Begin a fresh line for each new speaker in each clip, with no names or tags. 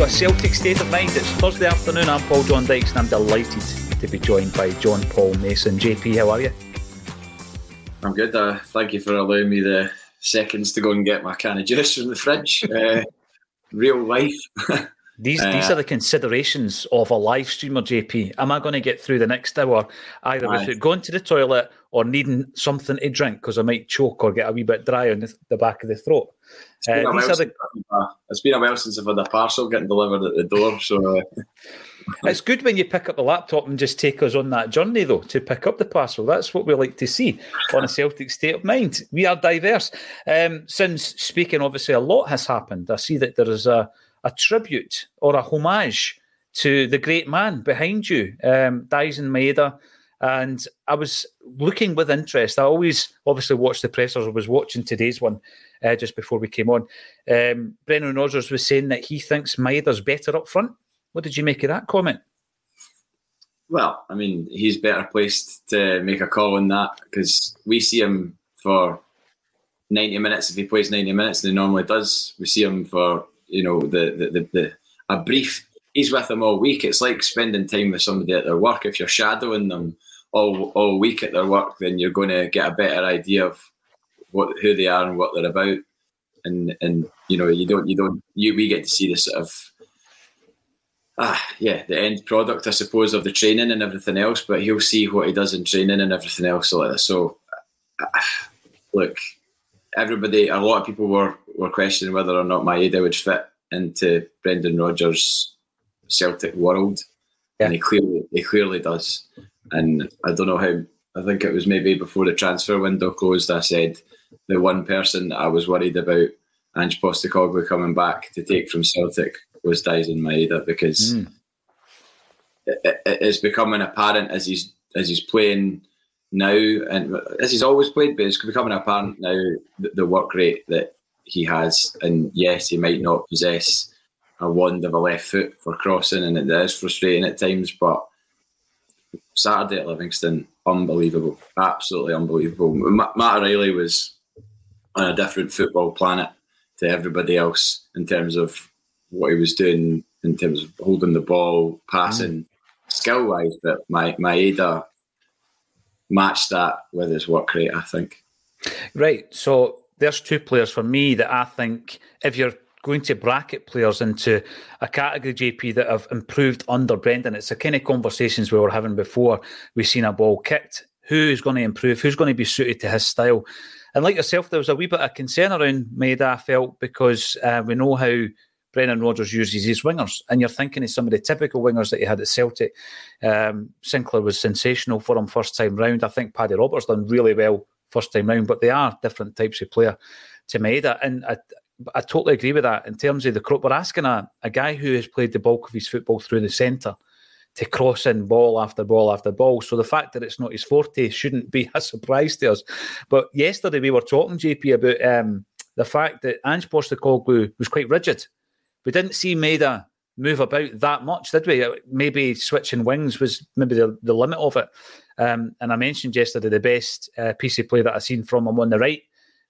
To a Celtic State of Mind. It's Thursday afternoon. I'm Paul John Dykes and I'm delighted to be joined by John Paul Mason. JP, how are you?
I'm good. Uh, thank you for allowing me the seconds to go and get my can of juice from the fridge. Uh, real life.
These uh, these are the considerations of a live streamer, JP. Am I going to get through the next hour either aye. without going to the toilet or needing something to drink because I might choke or get a wee bit dry on the, the back of the throat?
It's been, uh, the... it's been, a while since I've had a parcel getting delivered at the door. So uh...
it's good when you pick up the laptop and just take us on that journey, though, to pick up the parcel. That's what we like to see on a Celtic state of mind. We are diverse. Um, since speaking, obviously, a lot has happened. I see that there is a a tribute or a homage to the great man behind you, um, Daizen Maeda. And I was looking with interest. I always obviously watch the pressers. I was watching today's one uh, just before we came on. Um, Brendan Rodgers was saying that he thinks Maeda's better up front. What did you make of that comment?
Well, I mean, he's better placed to make a call on that because we see him for 90 minutes. If he plays 90 minutes, and he normally does, we see him for you know the the, the, the a brief. He's with them all week. It's like spending time with somebody at their work. If you're shadowing them all all week at their work, then you're going to get a better idea of what who they are and what they're about. And and you know you don't you don't you we get to see this sort of ah yeah the end product I suppose of the training and everything else. But he'll see what he does in training and everything else like this. So uh, look, everybody, a lot of people were, were questioning whether or not Maeda would fit into Brendan Rodgers' Celtic world, yeah. and he clearly he clearly does. And I don't know how. I think it was maybe before the transfer window closed. I said the one person that I was worried about Ange Postecoglou coming back to take from Celtic was Daizen Maeda because mm. it, it, it's becoming apparent as he's as he's playing now, and as he's always played, but it's becoming apparent now the, the work rate that he has. And yes, he might not possess a wand of a left foot for crossing, and it is frustrating at times. But Saturday at Livingston, unbelievable, absolutely unbelievable. Matt O'Riley was on a different football planet to everybody else in terms of what he was doing, in terms of holding the ball, passing, mm. skill wise. But my Maeda match that with his work rate, I think.
Right. So there's two players for me that I think if you're going to bracket players into a category, JP, that have improved under Brendan, it's the kind of conversations we were having before we've seen a ball kicked. Who is going to improve? Who's going to be suited to his style? And like yourself, there was a wee bit of concern around Maeda, I felt, because uh, we know how Brendan Rodgers uses his wingers, and you're thinking of some of the typical wingers that he had at Celtic. Um, Sinclair was sensational for him first time round. I think Paddy Roberts done really well first time round, but they are different types of player to Maeda, and I, I totally agree with that. In terms of the crop, we're asking a, a guy who has played the bulk of his football through the centre to cross in ball after ball after ball. So the fact that it's not his forte shouldn't be a surprise to us. But yesterday we were talking, JP, about um, the fact that Ange Postecoglou was quite rigid. We didn't see Maeda move about that much, did we? Maybe switching wings was maybe the, the limit of it. Um, and I mentioned yesterday the best uh, piece of play that I've seen from him on the right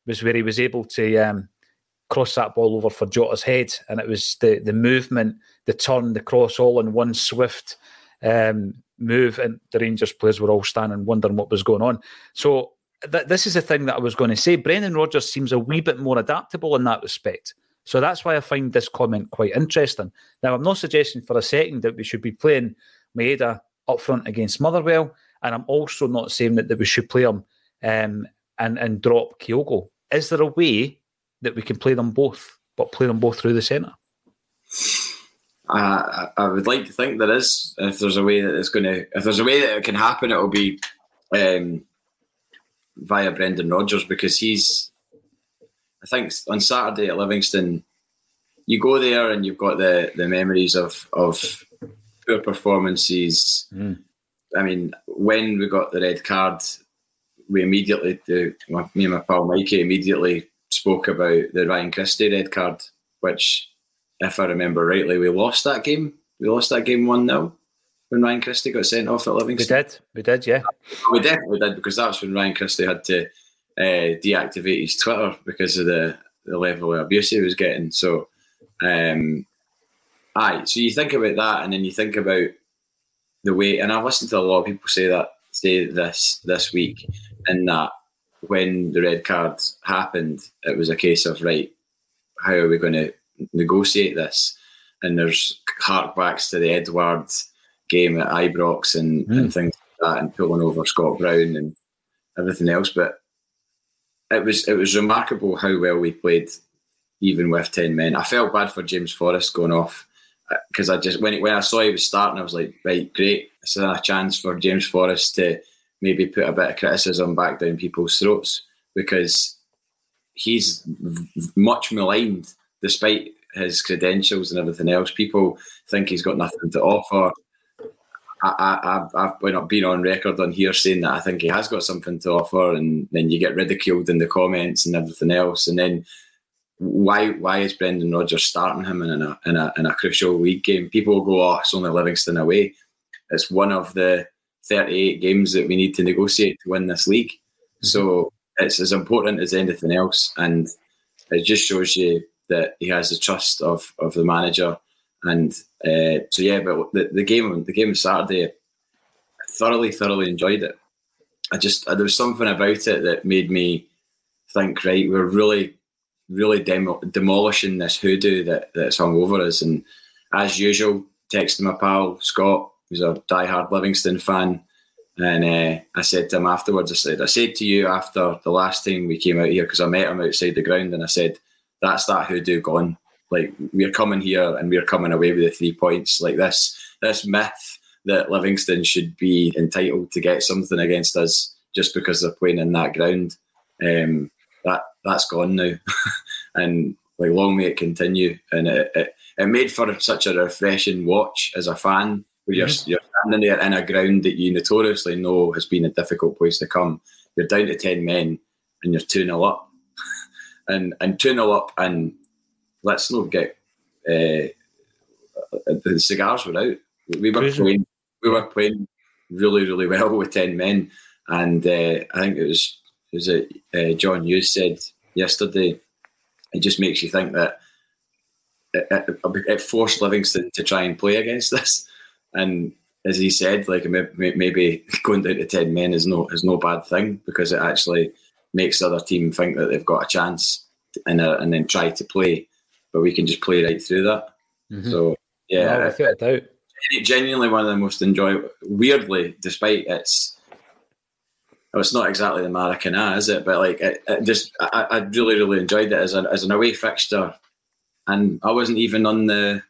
was where he was able to um, cross that ball over for Jota's head, and it was the the movement, the turn, the cross, all in one swift um, move, and the Rangers players were all standing wondering what was going on. So th- this is the thing that I was going to say. Brendan Rodgers seems a wee bit more adaptable in that respect. So that's why I find this comment quite interesting. Now, I'm not suggesting for a second that we should be playing Maeda up front against Motherwell, and I'm also not saying that, that we should play him um, and, and drop Kyogo. Is there a way that we can play them both, but play them both through the centre?
Uh, I would like to think there is. If there's a way that it's going to, if there's a way that it can happen, it will be um, via Brendan Rodgers because he's. I think on Saturday at Livingston, you go there and you've got the the memories of of poor performances. Mm. I mean, when we got the red card, we immediately, the, me and my pal Mikey immediately spoke about the Ryan Christie red card, which, if I remember rightly, we lost that game. We lost that game 1 0 when Ryan Christie got sent off at Livingston.
We did, we did, yeah.
We definitely did because that's when Ryan Christie had to uh, deactivate his Twitter because of the, the level of abuse he was getting. So, um, aye, so you think about that and then you think about the way, and I've listened to a lot of people say that, say this this week, and that when the red card happened, it was a case of right, how are we going to negotiate this? And there's harkbacks to the Edwards game at Ibrox and, mm. and things like that, and pulling over Scott Brown and everything else. But it was it was remarkable how well we played, even with ten men. I felt bad for James Forrest going off because uh, I just when when I saw he was starting, I was like, right, great. It's a chance for James Forrest to maybe put a bit of criticism back down people's throats because he's much maligned despite his credentials and everything else. People think he's got nothing to offer. I, have I've been on record on here saying that I think he has got something to offer, and then you get ridiculed in the comments and everything else. And then why why is Brendan Rodgers starting him in a in a in a crucial league game? People will go, "Oh, it's only Livingston away." It's one of the 38 games that we need to negotiate to win this league. Mm-hmm. So it's as important as anything else. And it just shows you that he has the trust of, of the manager. And uh, so, yeah, but the, the game the game of Saturday, I thoroughly, thoroughly enjoyed it. I just, there was something about it that made me think, right, we're really, really demo- demolishing this hoodoo that, that's hung over us. And as usual, texting my pal Scott, who's a die-hard Livingston fan. And uh, I said to him afterwards, I said, I said to you after the last time we came out here, because I met him outside the ground, and I said, that's that hoodoo gone. Like, we're coming here and we're coming away with the three points. Like, this, this myth that Livingston should be entitled to get something against us just because they're playing in that ground, um, that, that's gone now. and, like, long may it continue. And it, it, it made for such a refreshing watch as a fan where you're, mm-hmm. you're standing there in a ground that you notoriously know has been a difficult place to come. You're down to 10 men and you're 2 0 up. and and 2 0 up, and let's not get uh, the cigars were out. We were playing, we were playing really, really well with 10 men. And uh, I think it was, it was it, uh, John Hughes said yesterday, it just makes you think that it, it, it forced Livingston to try and play against this. And as he said, like maybe going down to ten men is no is no bad thing because it actually makes the other team think that they've got a chance and uh, and then try to play, but we can just play right through that. Mm-hmm. So yeah,
no, I feel it out.
Genuinely one of the most enjoyable. Weirdly, despite its well, it's not exactly the Maracana, is it? But like, it, it just I, I, really really enjoyed it as an as an away fixture, and I wasn't even on the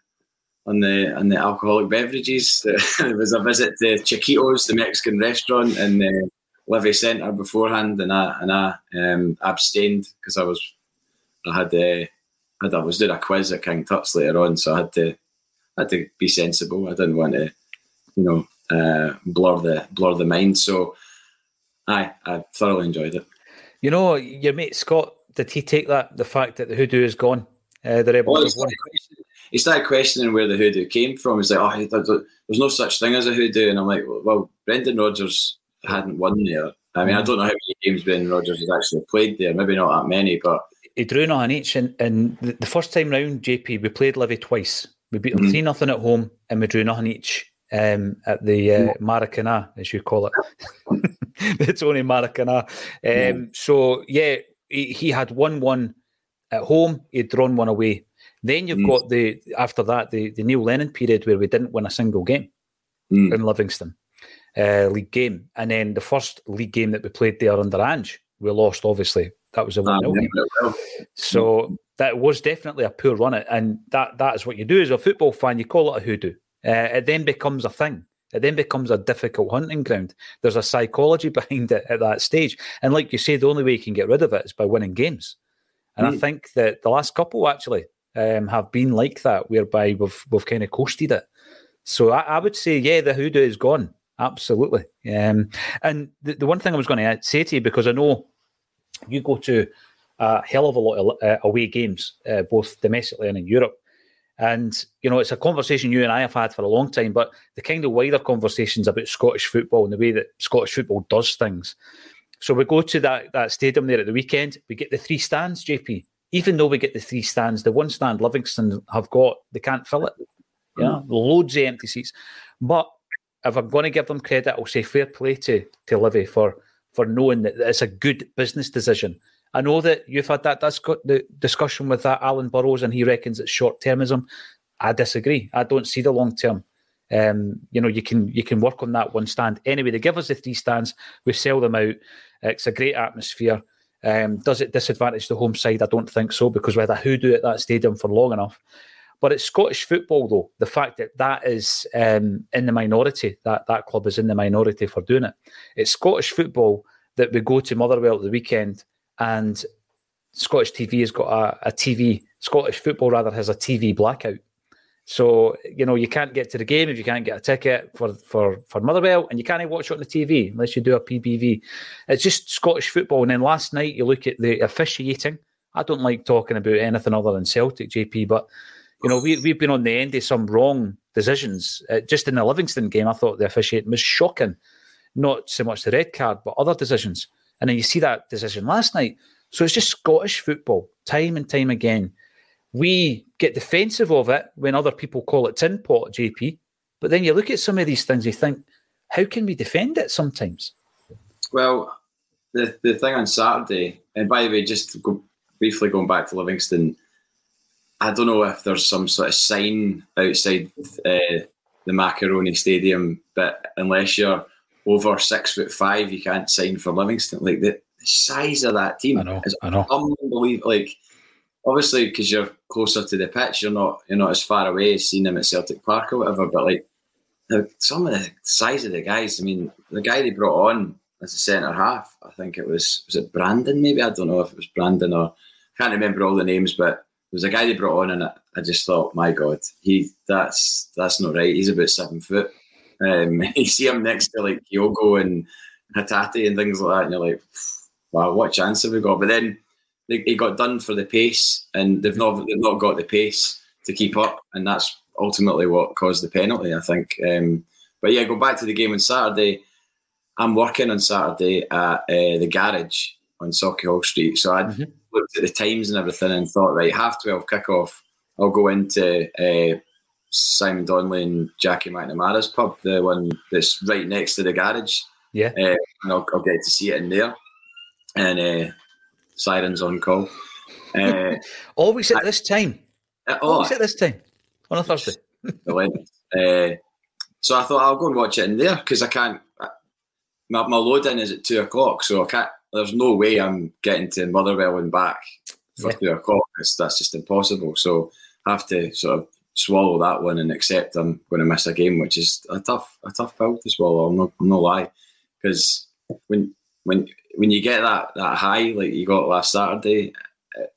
on the on the alcoholic beverages. it was a visit to Chiquitos, the Mexican restaurant in the Livy Centre beforehand, and I and I um, abstained because I was I had uh, had I was doing a quiz at King Tut's later on, so I had to I had to be sensible. I didn't want to, you know, uh, blur the blur the mind. So, I I thoroughly enjoyed it.
You know, your mate Scott did he take that? The fact that the hoodoo is gone, uh, the rebels well, have won.
He started questioning where the hoodoo came from. He's like, "Oh, there's no such thing as a hoodoo," and I'm like, "Well, Brendan Rodgers hadn't won there. I mean, I don't know how many games Brendan Rodgers has actually played there. Maybe not that many, but
he drew nothing each. And, and the first time round, JP, we played Livy twice. We beat them mm-hmm. 3 nothing at home, and we drew nothing each um, at the uh, Maracana, as you call it. it's only Maracana. Um, So, yeah, he, he had 1 1 at home, he'd drawn one away. Then you've mm. got the, after that, the, the Neil Lennon period where we didn't win a single game mm. in Livingston. Uh, league game, and then the first league game that we played there under Ange, we lost. Obviously, that was a one game. So that was definitely a poor run, and that that is what you do as a football fan. You call it a hoodoo. Uh, it then becomes a thing. It then becomes a difficult hunting ground. There's a psychology behind it at that stage, and like you say, the only way you can get rid of it is by winning games. And mm. I think that the last couple actually um, have been like that, whereby we've we've kind of coasted it. So I, I would say, yeah, the hoodoo is gone. Absolutely. Um, and the, the one thing I was going to say to you, because I know you go to a hell of a lot of uh, away games, uh, both domestically and in Europe. And, you know, it's a conversation you and I have had for a long time, but the kind of wider conversations about Scottish football and the way that Scottish football does things. So we go to that, that stadium there at the weekend, we get the three stands, JP. Even though we get the three stands, the one stand Livingston have got, they can't fill it. Yeah, mm. loads of empty seats. But if I'm going to give them credit, I'll say fair play to to Livy for for knowing that it's a good business decision. I know that you've had that that's got the discussion with that Alan Burrows, and he reckons it's short termism. I disagree. I don't see the long term. Um, you know, you can you can work on that one stand. Anyway, they give us the three stands. We sell them out. It's a great atmosphere. Um, does it disadvantage the home side? I don't think so because we had a hoodoo at that stadium for long enough. But it's Scottish football, though. The fact that that is um, in the minority, that that club is in the minority for doing it. It's Scottish football that we go to Motherwell at the weekend, and Scottish TV has got a, a TV. Scottish football rather has a TV blackout. So you know you can't get to the game if you can't get a ticket for for for Motherwell, and you can't watch it on the TV unless you do a PPV. It's just Scottish football. And then last night you look at the officiating. I don't like talking about anything other than Celtic, JP, but you know, we, we've been on the end of some wrong decisions. Uh, just in the Livingston game, I thought the officiating was shocking. Not so much the red card, but other decisions. And then you see that decision last night. So it's just Scottish football, time and time again. We get defensive of it when other people call it tin pot, JP. But then you look at some of these things, you think, how can we defend it sometimes?
Well, the, the thing on Saturday, and by the way, just go, briefly going back to Livingston, I don't know if there's some sort of sign outside uh, the Macaroni Stadium, but unless you're over six foot five, you can't sign for Livingston. Like the, size of that team
I know, is I know.
unbelievable. Like obviously because you're closer to the pitch, you're not you're not as far away as seeing them at Celtic Park or whatever. But like some of the size of the guys, I mean, the guy they brought on as a centre half, I think it was was it Brandon? Maybe I don't know if it was Brandon or I can't remember all the names, but there was a guy they brought on, and I just thought, my God, he that's that's not right. He's about seven foot. Um, you see him next to like Kyogo and Hatate and things like that, and you're like, wow, what chance have we got? But then they, he got done for the pace, and they've not they've not got the pace to keep up, and that's ultimately what caused the penalty, I think. Um, but yeah, go back to the game on Saturday. I'm working on Saturday at uh, the garage on Sauchiehall Street, so I mm-hmm looked at the times and everything and thought, right, half 12 kickoff, I'll go into uh, Simon Donnelly and Jackie McNamara's pub, the one that's right next to the garage.
Yeah. Uh,
and I'll, I'll, get to see it in there. And uh, Sirens on call. Uh,
Always at this time.
Uh,
oh, Always at this time on a Thursday.
uh, so I thought I'll go and watch it in there because I can't. My, my load in is at two o'clock, so I can't there's no way I'm getting to Motherwell and back for yeah. two o'clock. It's, that's just impossible. So I have to sort of swallow that one and accept I'm going to miss a game, which is a tough a tough pill to swallow. I'm not, I'm not lie, because when when when you get that that high like you got last Saturday,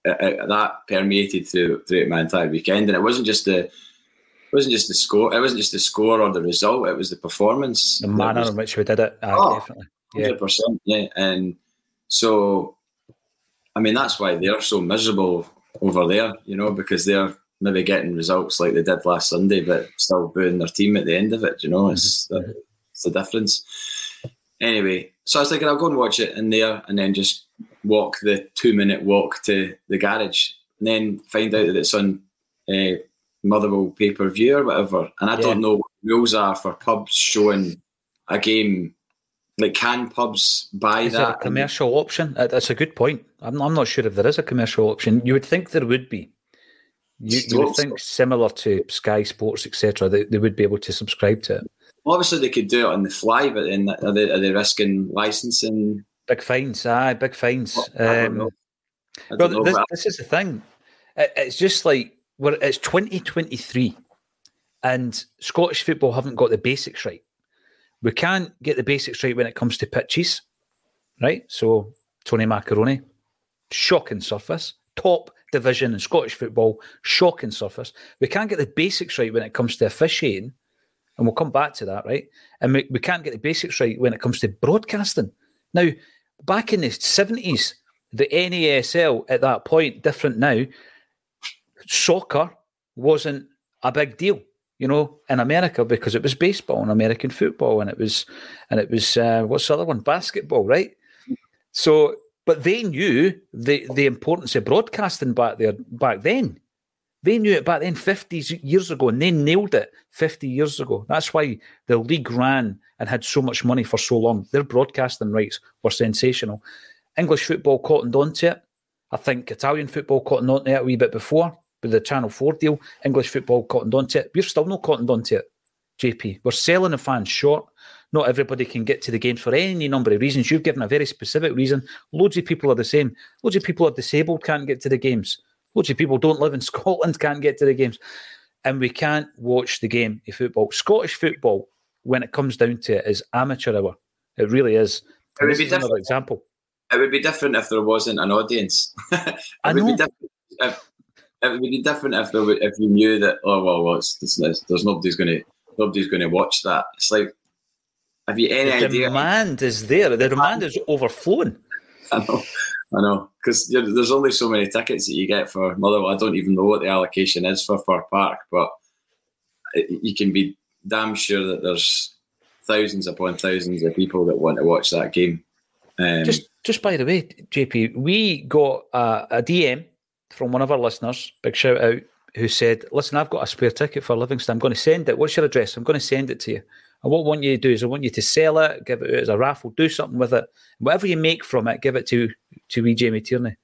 uh, uh, that permeated through through my entire weekend, and it wasn't just the it wasn't just the score. It wasn't just the score or the result. It was the performance.
The manner was, in which we did it. Uh, oh, definitely.
Hundred yeah. percent. Yeah, and so I mean, that's why they're so miserable over there, you know, because they're maybe getting results like they did last Sunday, but still booing their team at the end of it. You know, it's, mm-hmm. the, it's the difference. Anyway, so I was thinking I'll go and watch it in there, and then just walk the two minute walk to the garage, and then find out that it's on uh, Motherwell pay per view or whatever. And I yeah. don't know what the rules are for pubs showing a game. Like, can pubs buy
is
that?
a commercial option? Uh, that's a good point. I'm, I'm not sure if there is a commercial option. You would think there would be. You, you would think similar to Sky Sports, etc. They, they would be able to subscribe to it.
Obviously, they could do it on the fly, but then are they, are they risking licensing?
Big fines, aye, big fines. Well, um, well this, this, is the thing. It, it's just like well, it's 2023, and Scottish football haven't got the basics right. We can't get the basics right when it comes to pitches, right? So Tony Macaroni, shocking surface, top division in Scottish football, shocking surface. We can't get the basics right when it comes to officiating, and we'll come back to that, right? And we, we can't get the basics right when it comes to broadcasting. Now, back in the 70s, the NASL at that point, different now, soccer wasn't a big deal, you know, in America because it was baseball and American football, and it was, and it was uh, what's the other one, basketball, right? So but they knew the, the importance of broadcasting back there back then. They knew it back then, 50 years ago, and they nailed it 50 years ago. That's why the league ran and had so much money for so long. Their broadcasting rights were sensational. English football cottoned onto it. I think Italian football cottoned onto it a wee bit before with the Channel 4 deal. English football cottoned onto it. We're still not cottoned onto it, JP. We're selling the fans short. Not everybody can get to the games for any number of reasons. You've given a very specific reason. Loads of people are the same. Loads of people are disabled, can't get to the games. Loads of people don't live in Scotland, can't get to the games. And we can't watch the game of football. Scottish football, when it comes down to it, is amateur hour. It really is. It would be another example.
It would be different if there wasn't an audience.
I know.
If, it would be different if there, were, if you knew that oh well, well it's, it's, there's nobody's going to nobody's going to watch that. It's like have you any
the
idea?
The demand is there. The demand is overflowing.
I know, I know, because there's only so many tickets that you get for Motherwell. I don't even know what the allocation is for Fir Park, but you can be damn sure that there's thousands upon thousands of people that want to watch that game.
Um, just, just by the way, JP, we got a, a DM from one of our listeners. Big shout out who said, "Listen, I've got a spare ticket for Livingston. I'm going to send it. What's your address? I'm going to send it to you." And what I want you to do is I want you to sell it, give it out as a raffle, do something with it. Whatever you make from it, give it to to wee Jamie Tierney.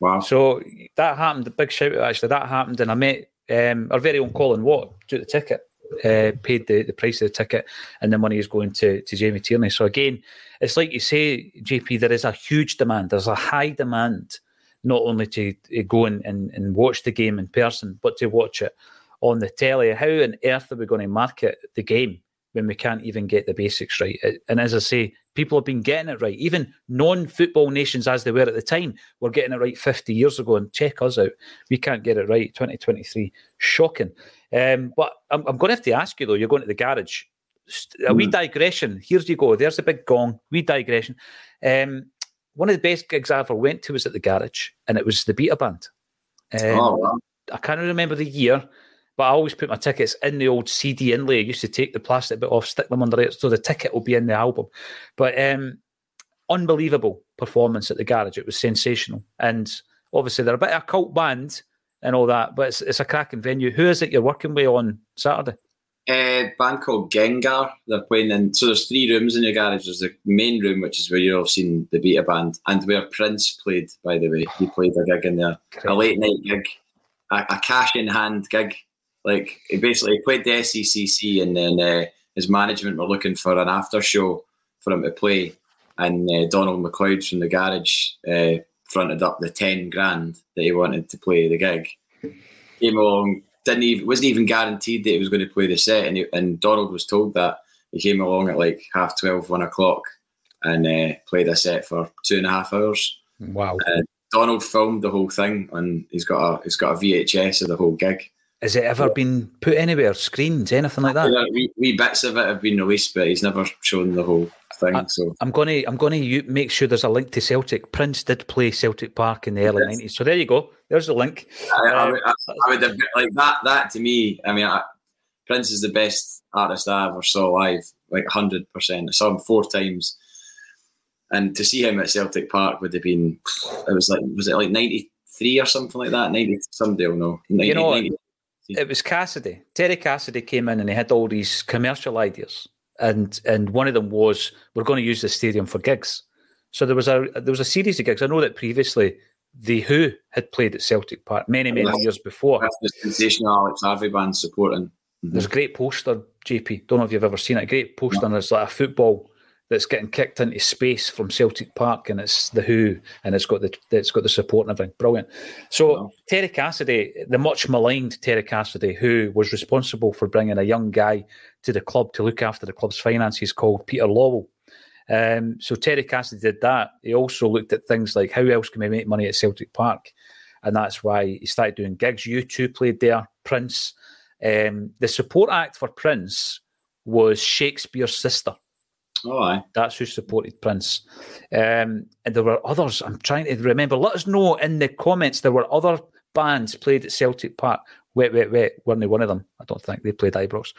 Wow.
So that happened. A big shout out actually. That happened, and I met um, our very own Colin Watt took the ticket, uh, paid the, the price of the ticket, and the money is going to to Jamie Tierney. So again, it's like you say, JP. There is a huge demand. There's a high demand, not only to, to go and, and, and watch the game in person, but to watch it on the telly. How on earth are we going to market the game? When we can't even get the basics right. And as I say, people have been getting it right. Even non football nations, as they were at the time, were getting it right 50 years ago. And check us out. We can't get it right. 2023. Shocking. Um, but I'm, I'm, going to have to ask you, though, you're going to the garage. A wee mm. digression. Here's you go. There's a big gong. Wee digression. Um, one of the best gigs I ever went to was at the garage, and it was the Beta Band. Um, oh, wow. I can't remember the year. But I always put my tickets in the old CD inlay. I used to take the plastic bit off, stick them under it, so the ticket will be in the album. But um, unbelievable performance at the garage. It was sensational, and obviously they're a bit of a cult band and all that. But it's, it's a cracking venue. Who is it you're working with on Saturday?
A uh, band called Gengar. They're playing in. So there's three rooms in your garage. There's the main room, which is where you've all seen the Beta Band, and where Prince played. By the way, he played a gig in there, Great. a late night gig, a, a cash in hand gig like he basically played the SECC, and then uh, his management were looking for an after show for him to play, and uh, Donald McLeod from the garage uh, fronted up the ten grand that he wanted to play the gig. Came along, didn't even wasn't even guaranteed that he was going to play the set, and, he, and Donald was told that he came along at like half 12, 1 o'clock, and uh, played a set for two and a half hours.
Wow!
Donald filmed the whole thing, and he's got a he's got a VHS of the whole gig.
Has it ever been put anywhere? Screens, anything like that?
Wee, wee, bits of it have been released, but he's never shown the whole thing. I, so
I'm gonna I'm gonna make sure there's a link to Celtic. Prince did play Celtic Park in the early nineties, so there you go. There's the link.
I, I, uh, would, I, would, have like that. That to me, I mean, Prince is the best artist I ever saw live, like hundred percent. I saw him four times, and to see him at Celtic Park would have been. It was like was it like ninety three or something like that? Ninety somebody will know. 90,
you know, 90. It was Cassidy. Terry Cassidy came in and he had all these commercial ideas and and one of them was we're going to use the stadium for gigs. So there was a there was a series of gigs. I know that previously the Who had played at Celtic Park many many that's, years before.
That's the sensational Alex Harvey band supporting.
Mm-hmm. There's a great poster, JP. Don't know if you've ever seen it. A great poster, no. and it's like a football that's getting kicked into space from Celtic Park, and it's the Who, and it's got the it's got the support and everything. Brilliant. So Terry Cassidy, the much maligned Terry Cassidy, who was responsible for bringing a young guy to the club to look after the club's finances, called Peter Lawwell. Um, so Terry Cassidy did that. He also looked at things like how else can we make money at Celtic Park, and that's why he started doing gigs. U2 played there. Prince. Um, the support act for Prince was Shakespears Sister.
Oh, aye.
That's who supported Prince. Um, and there were others. I'm trying to remember. Let us know in the comments. There were other bands played at Celtic Park. Wait, wait, wait. Weren't they one of them? I don't think they played Ibrox.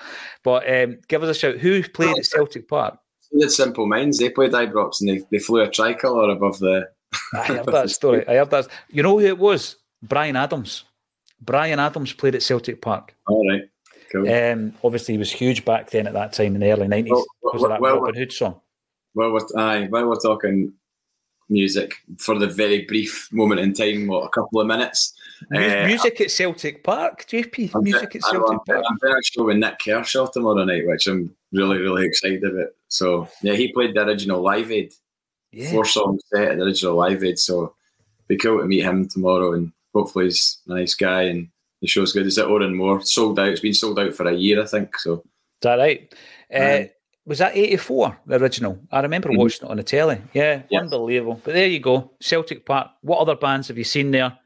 But um, give us a shout. Who played at Celtic Park?
The Simple Minds. They played Ibrox and they, they flew a tricolour above the.
I heard that story. I heard that. You know who it was? Bryan Adams. Bryan Adams played at Celtic Park.
All right. Cool.
Um, obviously, he was huge back then at that time in the early 90s well, because of that well, Robin Hood song.
Well, we're, aye, while we're talking music for the very brief moment in time, what, a couple of minutes.
Uh, music at Celtic Park, JP. I'm music at Celtic
I'm,
Park.
I'm very sure with Nik Kershaw tomorrow night, which I'm really, really excited about. So, yeah, he played the original Live Aid. Yeah. Four songs set at the original Live Aid. So, be cool to meet him tomorrow and hopefully he's a nice guy and the show's good. It's at Oran Mor. Sold out. It's been sold out for a year, I think. So is
that right? Uh, was that eighty four the original? I remember mm-hmm. watching it on the telly. Yeah, unbelievable. But there you go, Celtic Park. What other bands have you seen there?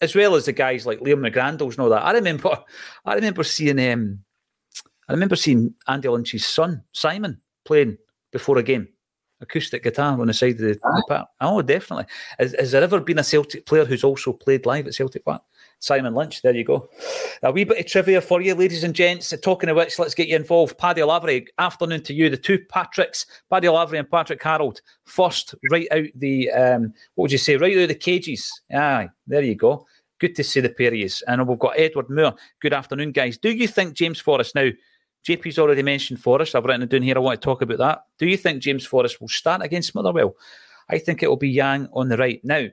As well as the guys like Liam McGrandles and all that. I remember, I remember seeing, um, I remember seeing Andy Lynch's son Simon playing before a game acoustic guitar on the side of the, the park. Oh, definitely. Has, has, there ever been a Celtic player who's also played live at Celtic Park? Simon Lynch. There you go. A wee bit of trivia for you, ladies and gents. Talking of which, let's get you involved. Paddy Lavery, afternoon to you. The two Patricks, Paddy Lavery and Patrick Harold, first right out the, um, what would you say, right out the cages. Aye, there you go. Good to see the pair of you. And we've got Edward Moore. Good afternoon, guys. Do you think James Forrest now? JP's already mentioned Forrest. I've written it down here. I want to talk about that. Do you think James Forrest will start against Motherwell? I think it will be Yang on the right. Now,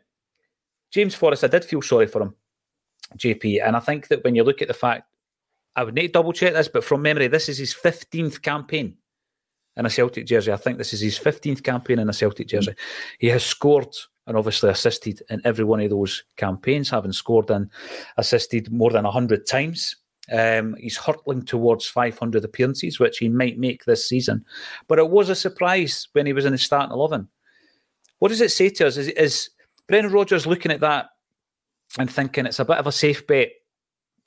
James Forrest, I did feel sorry for him. JP. And I think that when you look at the fact, I would need to double check this, but from memory, this is his 15th campaign in a Celtic jersey. I think this is his 15th campaign in a Celtic jersey. He has scored and obviously assisted in every one of those campaigns, having scored and assisted more than 100 times. Um, he's hurtling towards 500 appearances, which he might make this season. But it was a surprise when he was in the starting 11. What does it say to us? Is, is Brendan Rodgers looking at that and thinking it's a bit of a safe bet.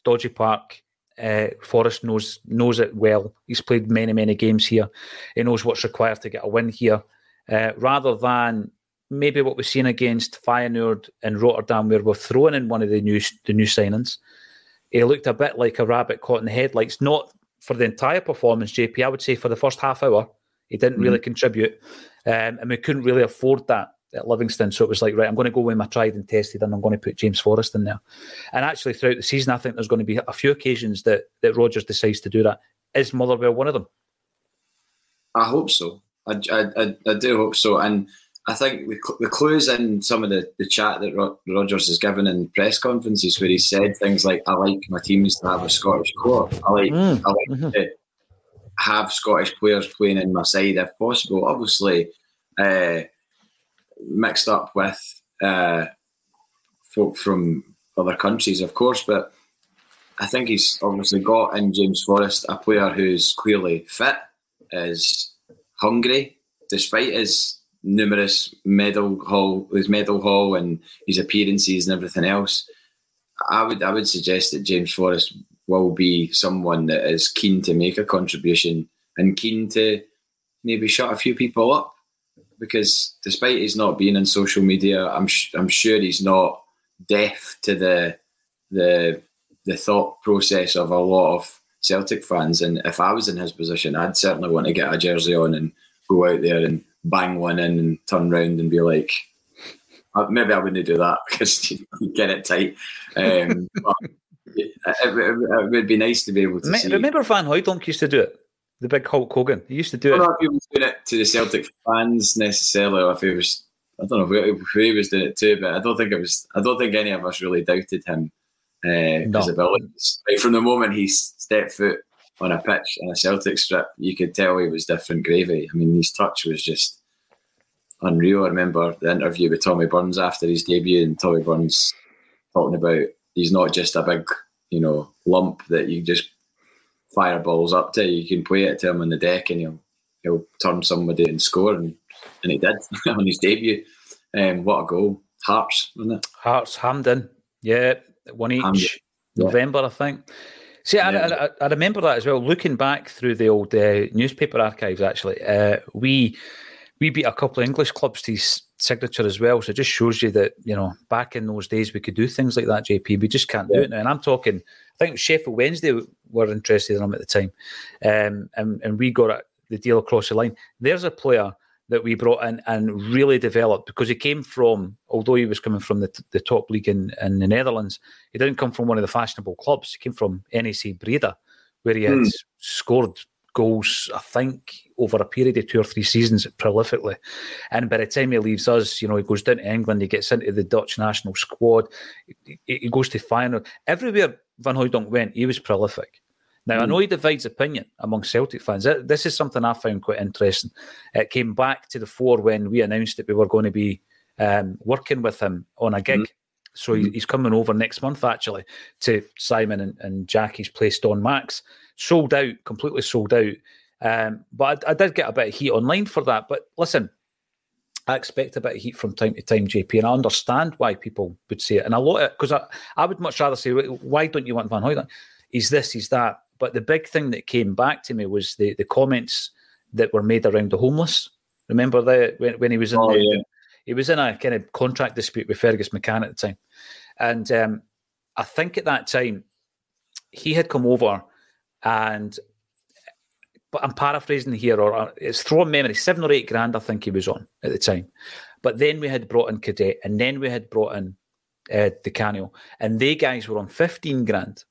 Dodgy Park, uh, Forrest knows knows it well. He's played many many games here. He knows what's required to get a win here, uh, rather than maybe what we've seen against Feyenoord and Rotterdam, where we're throwing in one of the new the new signings. He looked a bit like a rabbit caught in the headlights. Not for the entire performance, JP. I would say for the first half hour, he didn't mm-hmm. really contribute, um, and we couldn't really afford that at Livingston. So it was like, right, I'm going to go with my tried and tested, and I'm going to put James Forrest in there. And actually, throughout the season, I think there's going to be a few occasions that that Rodgers decides to do that. Is Motherwell one of them?
I hope so. I, I, I do hope so. And I think the, the clues in some of the, the chat that Rodgers has given in press conferences where he said things like, I like my teams to have a Scottish core. I like, mm. I like mm-hmm. to have Scottish players playing in my side if possible. Obviously, uh, mixed up with uh, folk from other countries, of course, but I think he's obviously got in James Forrest a player who's clearly fit, is hungry, despite his numerous medal haul, his medal haul, and his appearances and everything else. I would I would suggest that James Forrest will be someone that is keen to make a contribution and keen to maybe shut a few people up because despite he's not being in social media, I'm sh- I'm sure he's not deaf to the the the thought process of a lot of Celtic fans. And if I was in his position, I'd certainly want to get a jersey on and go out there and bang one in and turn round and be like, uh, maybe I wouldn't do that because you get it tight. Um, it, it, it, would be nice to be able to
remember,
see.
Remember Van Hooijdonk used to do it? The big Hulk Hogan. He used to do
I
it.
don't know if he was doing it to the Celtic fans necessarily, or if he was. I don't know who he was doing it to, but I don't think it was. I don't think any of us really doubted him uh,
No.
his abilities. Like from the moment he stepped foot on a pitch in a Celtic strip, you could tell he was different gravy. I mean, his touch was just unreal. I remember the interview with Tommy Burns after his debut, and Tommy Burns talking about he's not just a big, you know, lump that you just fire balls up to. You can play it to him on the deck, and he'll he'll turn somebody and score, and, and he did on his debut. Um, what a goal! Hearts, wasn't it?
Hearts, Hampden. Yeah, one each.
Hampden, yeah.
November, I think. See, I,
Yeah.
I, I remember that as well. Looking back through the old uh, newspaper archives, actually, uh, we we beat a couple of English clubs to his signature as well. So it just shows you that you know back in those days we could do things like that. JP, we just can't do it now. And I'm talking. I think Sheffield Wednesday were interested in him at the time, um, and and we got the deal across the line. There's a player that we brought in and really developed because he came from, although he was coming from the, the top league in, in the Netherlands, he didn't come from one of the fashionable clubs. He came from NEC Breda, where he had
Hmm.
scored goals, I think, over a period of two or three seasons prolifically. And by the time he leaves us, you know, he goes down to England, he gets into the Dutch national squad, he, he goes to Feyenoord. Everywhere Van Hooijdonk went, he was prolific. Now, I know he divides opinion among Celtic fans. This is something I found quite interesting. It came back to the fore when we announced that we were going to be um, working with him on a gig. So he, he's coming over next month, actually, to Simon and, and Jackie's place, Don Max. Sold out, completely sold out. Um, but I, I did get a bit of heat online for that. But listen, I expect a bit of heat from time to time, JP, and I understand why people would say it. And a lot of because I, I would much rather say, why don't you want Van Hooijdonk? He's this, he's that. But the big thing that came back to me was the, the comments that were made around the homeless. Remember that when, when he was in
Oh,
the,
yeah.
he was in a kind of contract dispute with Fergus McCann at the time, and um, I think at that time he had come over and. But I'm paraphrasing here, or uh, it's throwing memory. Seven or eight grand, I think he was on at the time. But then we had brought in Cadete, and then we had brought in uh, Di Canio, and they guys were on 15 grand.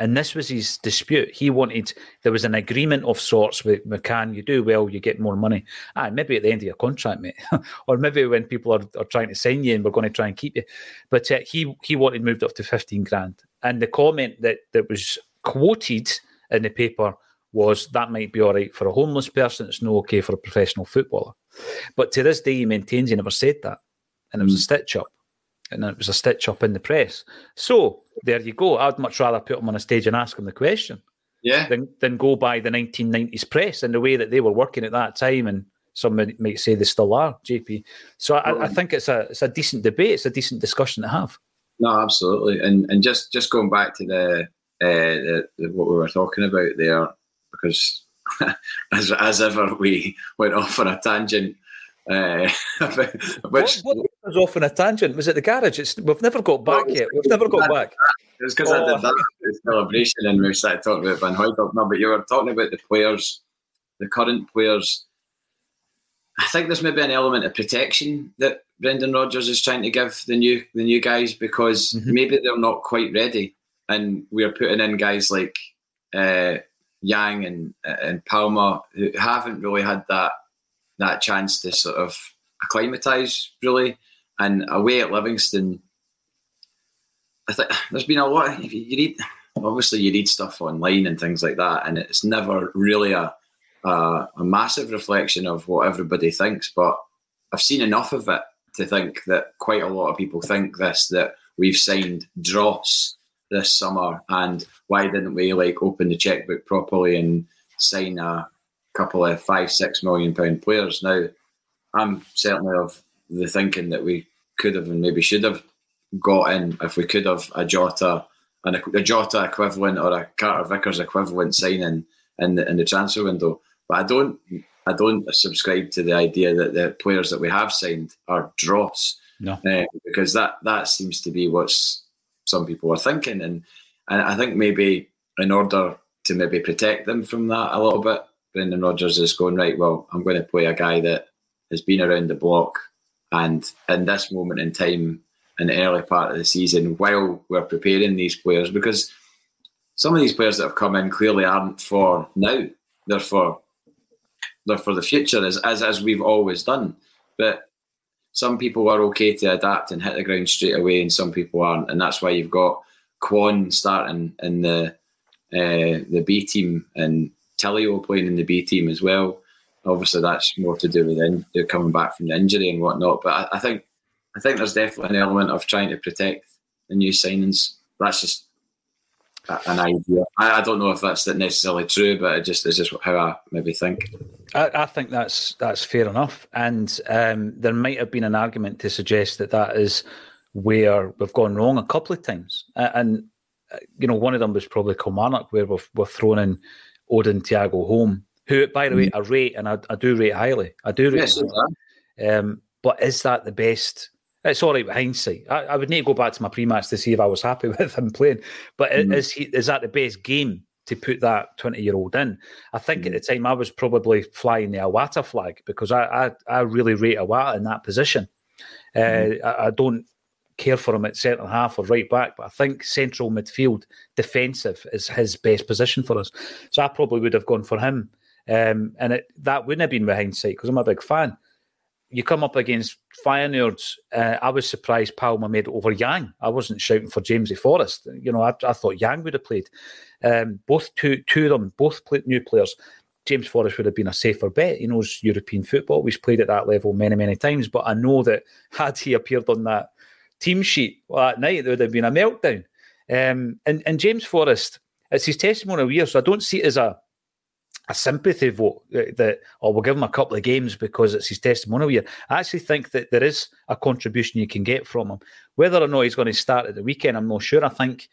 And this was his dispute. He wanted, there was an agreement of sorts with McCann. You do well, you get more money. Ah, maybe at the end of your contract, mate. or maybe when people are, are trying to sign you and we're going to try and keep you. But uh, he he wanted moved up to 15 grand. And the comment that, that was quoted in the paper was that might be all right for a homeless person. It's no okay for a professional footballer. But to this day, he maintains he never said that. And it was a stitch up. And it was a stitch up in the press. So there you go. I'd much rather put him on a stage and ask him the question
Yeah,
than, than go by the 1990s press and the way that they were working at that time. And some might might say they still are, JP. So I, I think it's a it's a decent debate. It's a decent discussion to have.
No, absolutely, and and just just going back to the, uh, the, the what we were talking about there, because as as ever we went off on a tangent, uh, which
what, what was off on a tangent? Was it the garage? It's, we've never got back yet. We've never got back.
it was because I
Oh.
did that the celebration and we started talking about Van Hooijdonk. No, but you were talking about the players, the current players. I think there's maybe an element of protection that Brendan Rodgers is trying to give the new the new guys because
Mhm.
maybe they're not quite ready, and we're putting in guys like uh, Yang and and Palmer who haven't really had that that chance to sort of acclimatise really, and away at Livingston. I think there's been a lot. Of, you read, obviously, you read stuff online and things like that, and it's never really a a, a massive reflection of what everybody thinks. But I've seen enough of it to think that quite a lot of people think this that we've signed dross this summer, and why didn't we like open the checkbook properly and sign a couple of five, six million pound players? Now, I'm certainly of the thinking that we could have and maybe should have got in if we could have a Jota and a, a Jota equivalent or a Carter Vickers equivalent signing in the in the transfer window. But I don't I don't subscribe to the idea that the players that we have signed are dross.
No, uh,
because that that seems to be what some people are thinking, and and I think maybe in order to maybe protect them from that a little bit, Brendan Rodgers is going right. Well, I'm going to play a guy that has been around the block, and in this moment in time, in the early part of the season, while we're preparing these players, because some of these players that have come in clearly aren't for now; they're for they're for the future, as as as we've always done. But some people are okay to adapt and hit the ground straight away, and some people aren't, and that's why you've got Kwon starting in the uh, the B team and Tilio playing in the B team as well. Obviously, that's more to do with in, coming back from the injury and whatnot. But I, I, think I think there's definitely an element of trying to protect the new signings. That's just an idea. I, I don't know if that's necessarily true, but it just is just how I maybe think.
I, I think that's that's fair enough, and um, there might have been an argument to suggest that that is where we've gone wrong a couple of times, and you know one of them was probably Kilmarnock, where we've we've thrown in Odin Thiago Holm, who by the mm. way I rate and I, I, do rate highly. I do rate. Yes, um, but is that the best? It's all right with hindsight. I, I, would need to go back to my pre-match to see if I was happy with him playing. But mm. is he is that the best game to put that twenty-year-old in? I think mm. at the time I was probably flying the Iwata flag because I I, I really rate Iwata in that position. Mm. Uh, I, I, don't care for him at centre half or right back, but I think central midfield defensive is his best position for us. So I probably would have gone for him. Um, and it, that wouldn't have been with hindsight because I'm a big fan you come up against Feyenoord. Uh, I was surprised Palma made it over Yang. I wasn't shouting for Jamesy Forrest. You know, I, I thought Yang would have played. Um, both two, two of them, both play, new players. James Forrest would have been a safer bet. He knows European football. He's played at that level many, many times. But I know that had he appeared on that team sheet that night, there would have been a meltdown. Um, and, and James Forrest, it's his testimonial year, so I don't see it as a a sympathy vote that, or oh, we'll give him a couple of games because it's his testimonial year. I actually think that there is a contribution you can get from him. Whether or not he's going to start at the weekend, I'm not sure. I think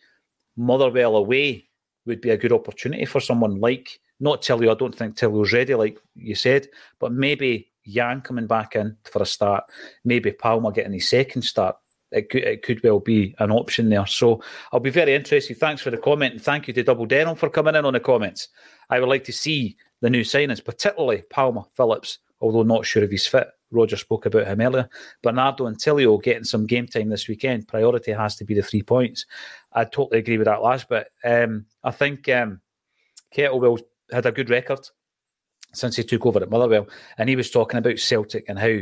Motherwell away would be a good opportunity for someone like not Tilio. I don't think Tilio's ready, like you said, but maybe Yang coming back in for a start, maybe Palma getting his second start. It could, it could well be an option there. So I'll be very interested. Thanks for the comment and thank you to Double Denim for coming in on the comments. I would like to see the new signings, particularly Palma Phillips, although not sure if he's fit. Roger spoke about him earlier. Bernardo and Tilio getting some game time this weekend. Priority has to be the three points. I totally agree with that last bit. Um, I think um, Kettlewell had a good record since he took over at Motherwell, and he was talking about Celtic and how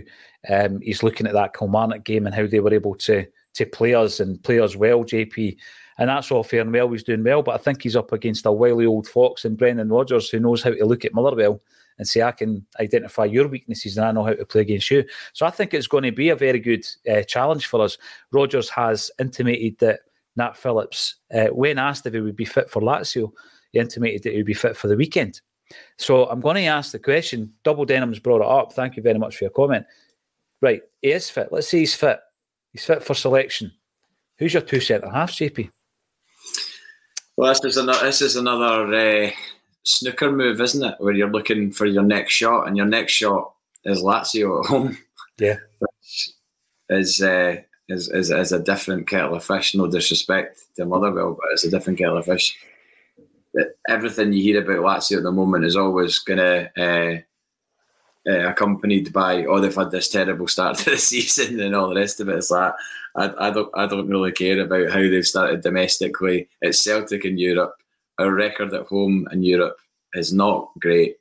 um, he's looking at that Kilmarnock game and how they were able to to play us and play us well. JP and that's all fair and well. He's doing well, but I think he's up against a wily old fox and Brendan Rodgers who knows how to look at Motherwell and say, I can identify your weaknesses and I know how to play against you. So I think it's going to be a very good uh, challenge for us. Rodgers has intimated that Nat Phillips, uh, when asked if he would be fit for Lazio, he intimated that he would be fit for the weekend. So I'm going to ask the question. Double Denim's brought it up. Thank you very much for your comment. Right, he is fit. Let's say he's fit. He's fit for selection. Who's your two centre halves, JP?
Well, this is another this is another uh, snooker move, isn't it? Where you're looking for your next shot, and your next shot is Lazio at home.
Yeah,
which is, uh, is is is a different kettle of fish. No disrespect to Motherwell, but it's a different kettle of fish. Everything you hear about Lazio at the moment is always going to uh, uh, accompanied by oh they've had this terrible start to the season and all the rest of it. It's like I, I don't I don't really care about how they've started domestically. It's Celtic in Europe. Our record at home in Europe is not great.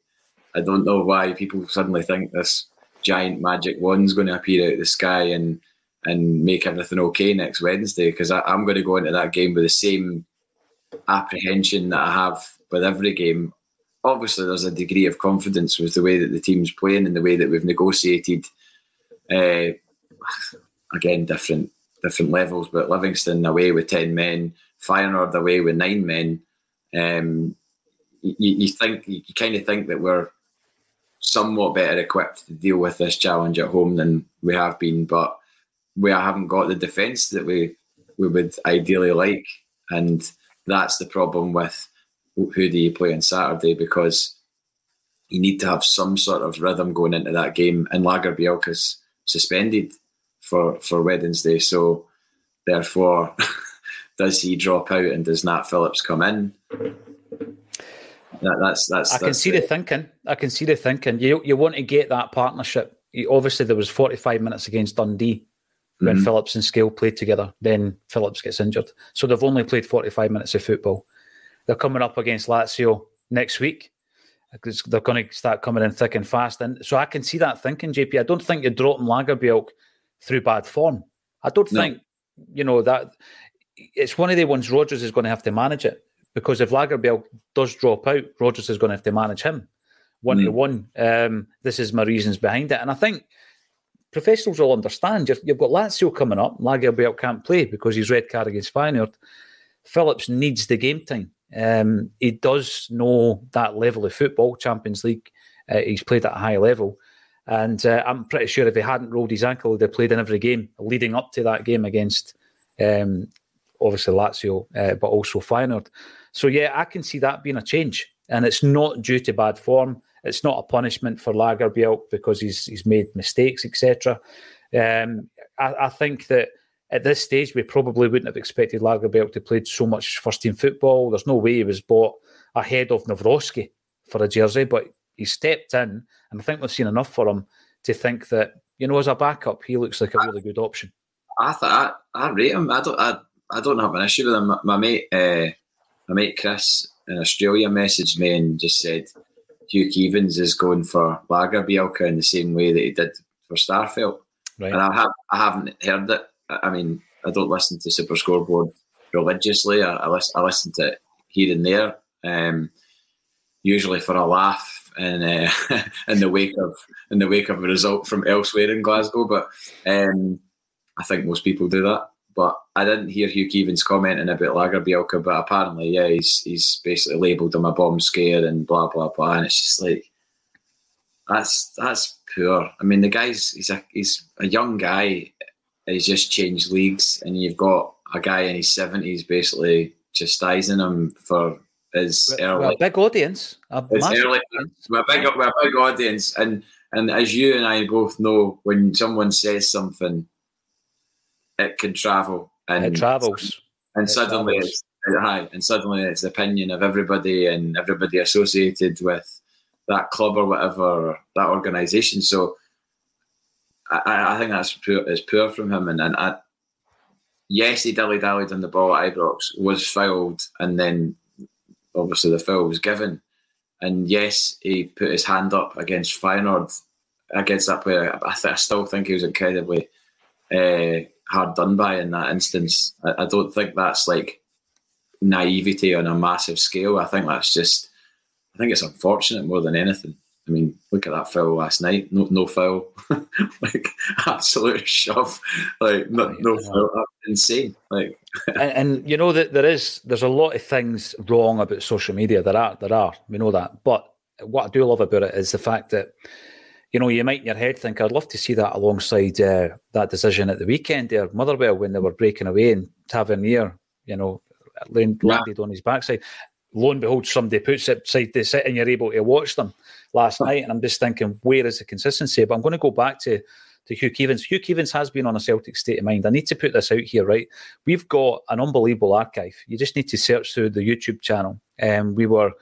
I don't know why people suddenly think this giant magic wand's going to appear out of the sky and and make everything okay next Wednesday because I'm going to go into that game with the same apprehension that I have with every game obviously there's a degree of confidence with the way that the team's playing and the way that we've negotiated. Uh, again, different different levels, but Livingston away with ten men, Feyenoord away with nine men. Um, you, you think you kind of think that we're somewhat better equipped to deal with this challenge at home than we have been, but we haven't got the defence that we we would ideally like, and that's the problem with who do you play on Saturday because you need to have some sort of rhythm going into that game. And Lagerbielke's suspended for for Wednesday, so therefore, does he drop out and does Nat Phillips come in? That, that's that's.
I
can
that's see the, the thinking. I can see the thinking. You you want to get that partnership. You, obviously, there was forty five minutes against Dundee when mm-hmm. Phillips and Scales played together. Then Phillips gets injured, so they've only played forty five minutes of football. They're coming up against Lazio next week because they're going to start coming in thick and fast. And so I can see that thinking, JP. I don't think you're dropping Lagerbielke through bad form. I don't no. think, you know, that it's one of the ones Rodgers is going to have to manage it because if Lagerbielke does drop out, Rodgers is going to have to manage him one to one. This is my reasons behind it. And I think professionals will understand. You've, you've got Lazio coming up. Lagerbielke can't play because he's red card against Feyenoord. Phillips needs the game time. Um, he does know that level of football, Champions League. Uh, he's played at a high level. And uh, I'm pretty sure if he hadn't rolled his ankle, he'd have played in every game leading up to that game against um, obviously Lazio, uh, but also Feyenoord. So, yeah, I can see that being a change. And it's not due to bad form. It's not a punishment for Lagerbielke because he's he's made mistakes, etc. Um, I, I think that at this stage, we probably wouldn't have expected Lagerbielke to play so much first team football. There's no way he was bought ahead of Nawrocki for a jersey, but he stepped in, and I think we've seen enough for him to think that you know as a backup, he looks like a really good option.
I thought I, I rate him. I don't I, I don't have an issue with him. My, my mate uh, my mate Chris in Australia messaged me and just said Hugh Keevins is going for Lagerbielke in the same way that he did for Starfelt. Right. And I have I haven't heard it I mean, I don't listen to Super Scoreboard religiously. I, I, listen, I listen to it here and there, um, usually for a laugh in uh, in the wake of in the wake of a result from elsewhere in Glasgow. But um, I think most people do that. But I didn't hear Hugh Keevins commenting about Lagerbielke, but apparently, yeah, he's he's basically labelled him a bomb scare and blah blah blah, and it's just like that's that's poor. I mean, the guy's he's a he's a young guy he's just changed leagues, and you've got a guy in his seventies basically chastising him for his
we're, early. We're a big audience. A
early, audience. We're a big, we're a big audience, and and as you and I both know, when someone says something, it can travel, and
it travels,
and
it
suddenly
travels.
it's hi, and suddenly it's the opinion of everybody and everybody associated with that club or whatever that organisation. So I, I think that's poor, is poor from him. And, and I, yes, he dilly dallied on the ball at Ibrox, was fouled, and then obviously the foul was given. And yes, he put his hand up against Feyenoord against that player. I, th- I still think he was incredibly uh, hard done by in that instance. I, I don't think that's like naivety on a massive scale. I think that's just, I think it's unfortunate more than anything. I mean, look at that foul last night. No, no foul. like absolute shove. Like no, no foul. insane. Like,
and, and, you know that there is there's a lot of things wrong about social media. There are there are. We know that. But what I do love about it is the fact that you know you might in your head think I'd love to see that alongside uh, that decision at the weekend there, Motherwell when they were breaking away and Tavernier, you know, landed yeah. on his backside lo and behold, somebody puts it side to side and you're able to watch them last night. And I'm just thinking, where is the consistency? But I'm going to go back to, to Hugh Keevins. Hugh Keevins has been on a Celtic state of mind. I need to put this out here, right? We've got an unbelievable archive. You just need to search through the YouTube channel. And um, we were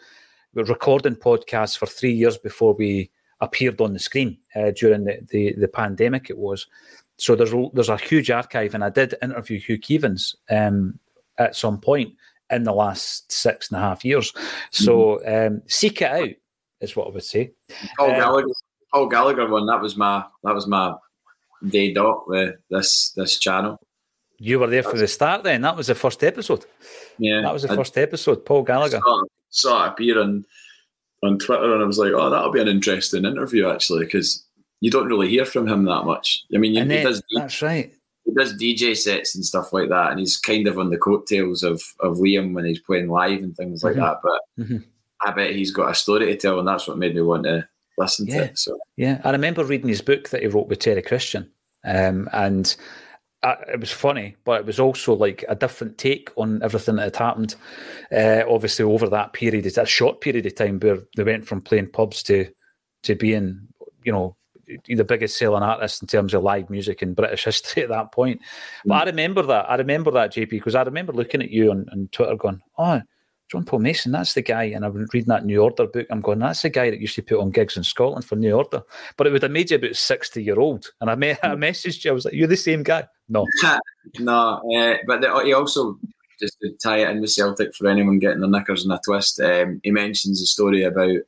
we were recording podcasts for three years before we appeared on the screen uh, during the, the, the pandemic. It was so there's a, there's a huge archive, and I did interview Hugh Keevins um, at some point in the last six and a half years. So mm-hmm. um, seek it out is what I would say.
Paul um, Gallagher, Paul Gallagher one. That was my that was my day dot with this this channel.
You were there from the start. Then that was the first episode. Yeah, that was the I, first episode. Paul Gallagher
saw, saw it appear on on Twitter, and I was like, "Oh, that'll be an interesting interview, actually," because you don't really hear from him that much. I mean, you,
he does. That's right
he does DJ sets and stuff like that, and he's kind of on the coattails of of Liam when he's playing live and things like mm-hmm. that. But mm-hmm. I bet he's got a story to tell, and that's what made me want to listen
yeah.
to it. So
yeah, I remember reading his book that he wrote with Terry Christian, um, and uh, it was funny, but it was also like a different take on everything that had happened. Uh, obviously, over that period, it's a short period of time where they went from playing pubs to to being, you know, the biggest selling artist in terms of live music in British history at that point. But I remember that. I remember that, JP, because I remember looking at you on, on Twitter going, oh, John Paul Mason, that's the guy. And I've been reading that New Order book. I'm going, that's the guy that used to put on gigs in Scotland for New Order. But it would have made you about 60 year old. And I, me- I messaged you, I was like, you're the same guy. No.
no, uh, but the, he also, just to tie it in with Celtic for anyone getting their knickers in a twist, um, he mentions a story about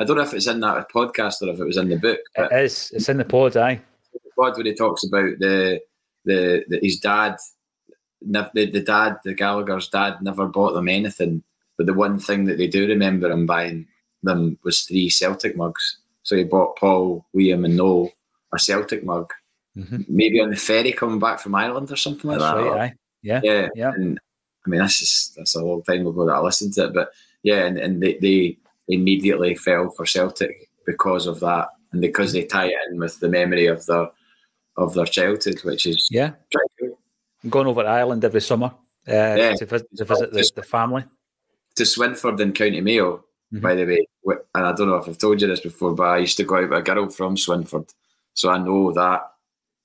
I don't know if it's in that podcast or if it was in the book.
It is. It's in the pod, aye.
The pod where he talks about the the, the his dad, the, the dad, the Gallagher's dad, never bought them anything. But the one thing that they do remember him buying them was three Celtic mugs. So he bought Paul, William, and Noel a Celtic mug. Mm-hmm. Maybe on the ferry coming back from Ireland or something like
that's
that.
Right. Yeah,
yeah,
yeah.
And I mean, that's just that's a long time ago that I listened to it, but yeah, and, and they, they immediately fell for Celtic because of that, and because they tie it in with the memory of their of their childhood, which is
yeah.
Cool.
I'm going over to Ireland every summer uh, yeah. to, visit, to visit the, the, family.
To Swinford in County Mayo, mm-hmm. by the way, and I don't know if I've told you this before, but I used to go out with a girl from Swinford, so I know that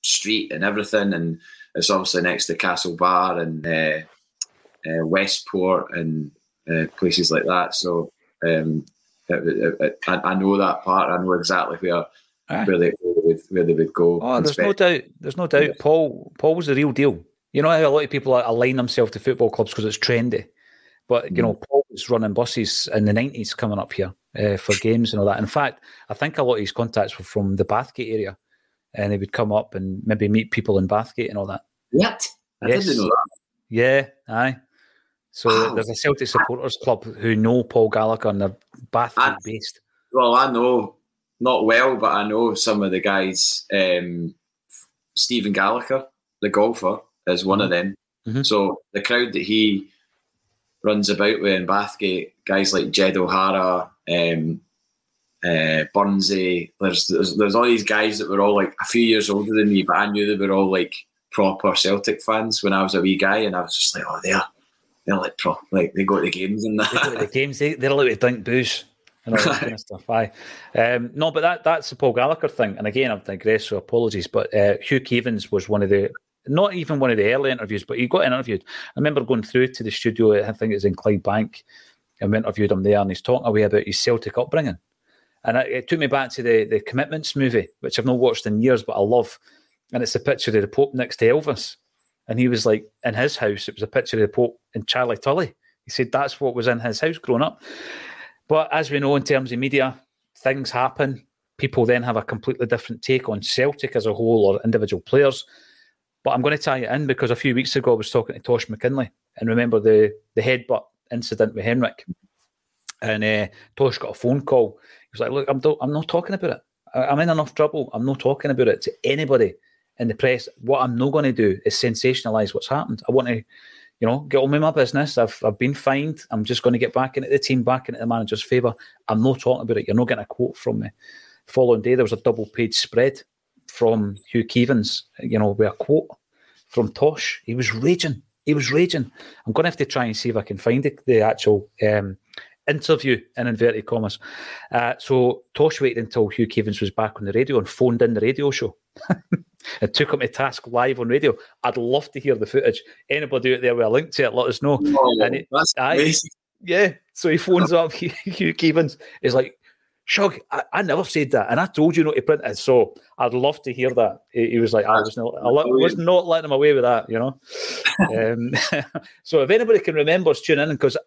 street and everything, and it's obviously next to Castlebar and uh, uh, Westport and uh, places like that. So um, it, it, I, I, know that part. I know exactly where Aye. where they would where they would go.
Oh, there's no doubt. There's no doubt. Paul Paul was the real deal. You know how a lot of people align themselves to football clubs because it's trendy. But you mm. know, Paul was running buses in the nineties coming up here uh, for games and all that. In fact, I think a lot of his contacts were from the Bathgate area, and they would come up and maybe meet people in Bathgate and all that.
What? I yes. didn't know that.
Yeah, aye. So wow. there's a Celtic supporters club who know Paul Gallagher and they're Bathgate based.
Well, I know not well, but I know some of the guys. Um, Stephen Gallacher, the golfer, is one of them. Mm-hmm. So the crowd that he runs about with in Bathgate, guys like Jed O'Hara, um, uh, Burnsy, there's, there's there's all these guys that were all like a few years older than me, but I knew they were all like proper Celtic fans when I was a wee guy, and I was just like, oh, they're they're like pro, like they go to the games and that.
They go to the games. They, they're allowed to drink booze and all that kind of stuff. Aye. Um, no, but that that's the Paul Gallagher thing. And again, I've digressed, so apologies. But uh, Hugh Keevins was one of the, not even one of the early interviews, but he got interviewed. I remember going through to the studio. I think it was in Clydebank, and we interviewed him there, and he's talking away about his Celtic upbringing. And it, it took me back to the the Commitments movie, which I've not watched in years, but I love. And it's a picture of the Pope next to Elvis and he was like, in his house, it was a picture of the Pope and Charlie Tully. He said that's what was in his house growing up. But as we know, in terms of media, things happen. People then have a completely different take on Celtic as a whole or individual players. But I'm going to tie it in because a few weeks ago I was talking to Tosh McKinlay and remember the the headbutt incident with Henrik. And uh, Tosh got a phone call. He was like, "Look, I'm, do- I'm not talking about it. I'm in enough trouble. I'm not talking about it to anybody in the press. What I'm not going to do is sensationalise what's happened. I want to, you know, get on with my business. I've, I've been fined. I'm just going to get back into the team, back into the manager's favour. I'm not talking about it. You're not getting a quote from me. The following day, there was a double page spread from Hugh Keevins, you know, with a quote from Tosh. He was raging. He was raging. I'm going to have to try and see if I can find the, the actual um, interview in inverted commas. Uh, so Tosh waited until Hugh Keevins was back on the radio and phoned in the radio show. and took him to task live on radio. I'd love to hear the footage. Anybody out there with a link to it, let us know.
Oh, and it, I,
Yeah. So he phones up Hugh Keevins. He's like, Shug, I, I, never said that, and I told you not to print it. So I'd love to hear that. He, he was like, I was not, I was not letting him away with that, you know. um, so if anybody can remember, tune in because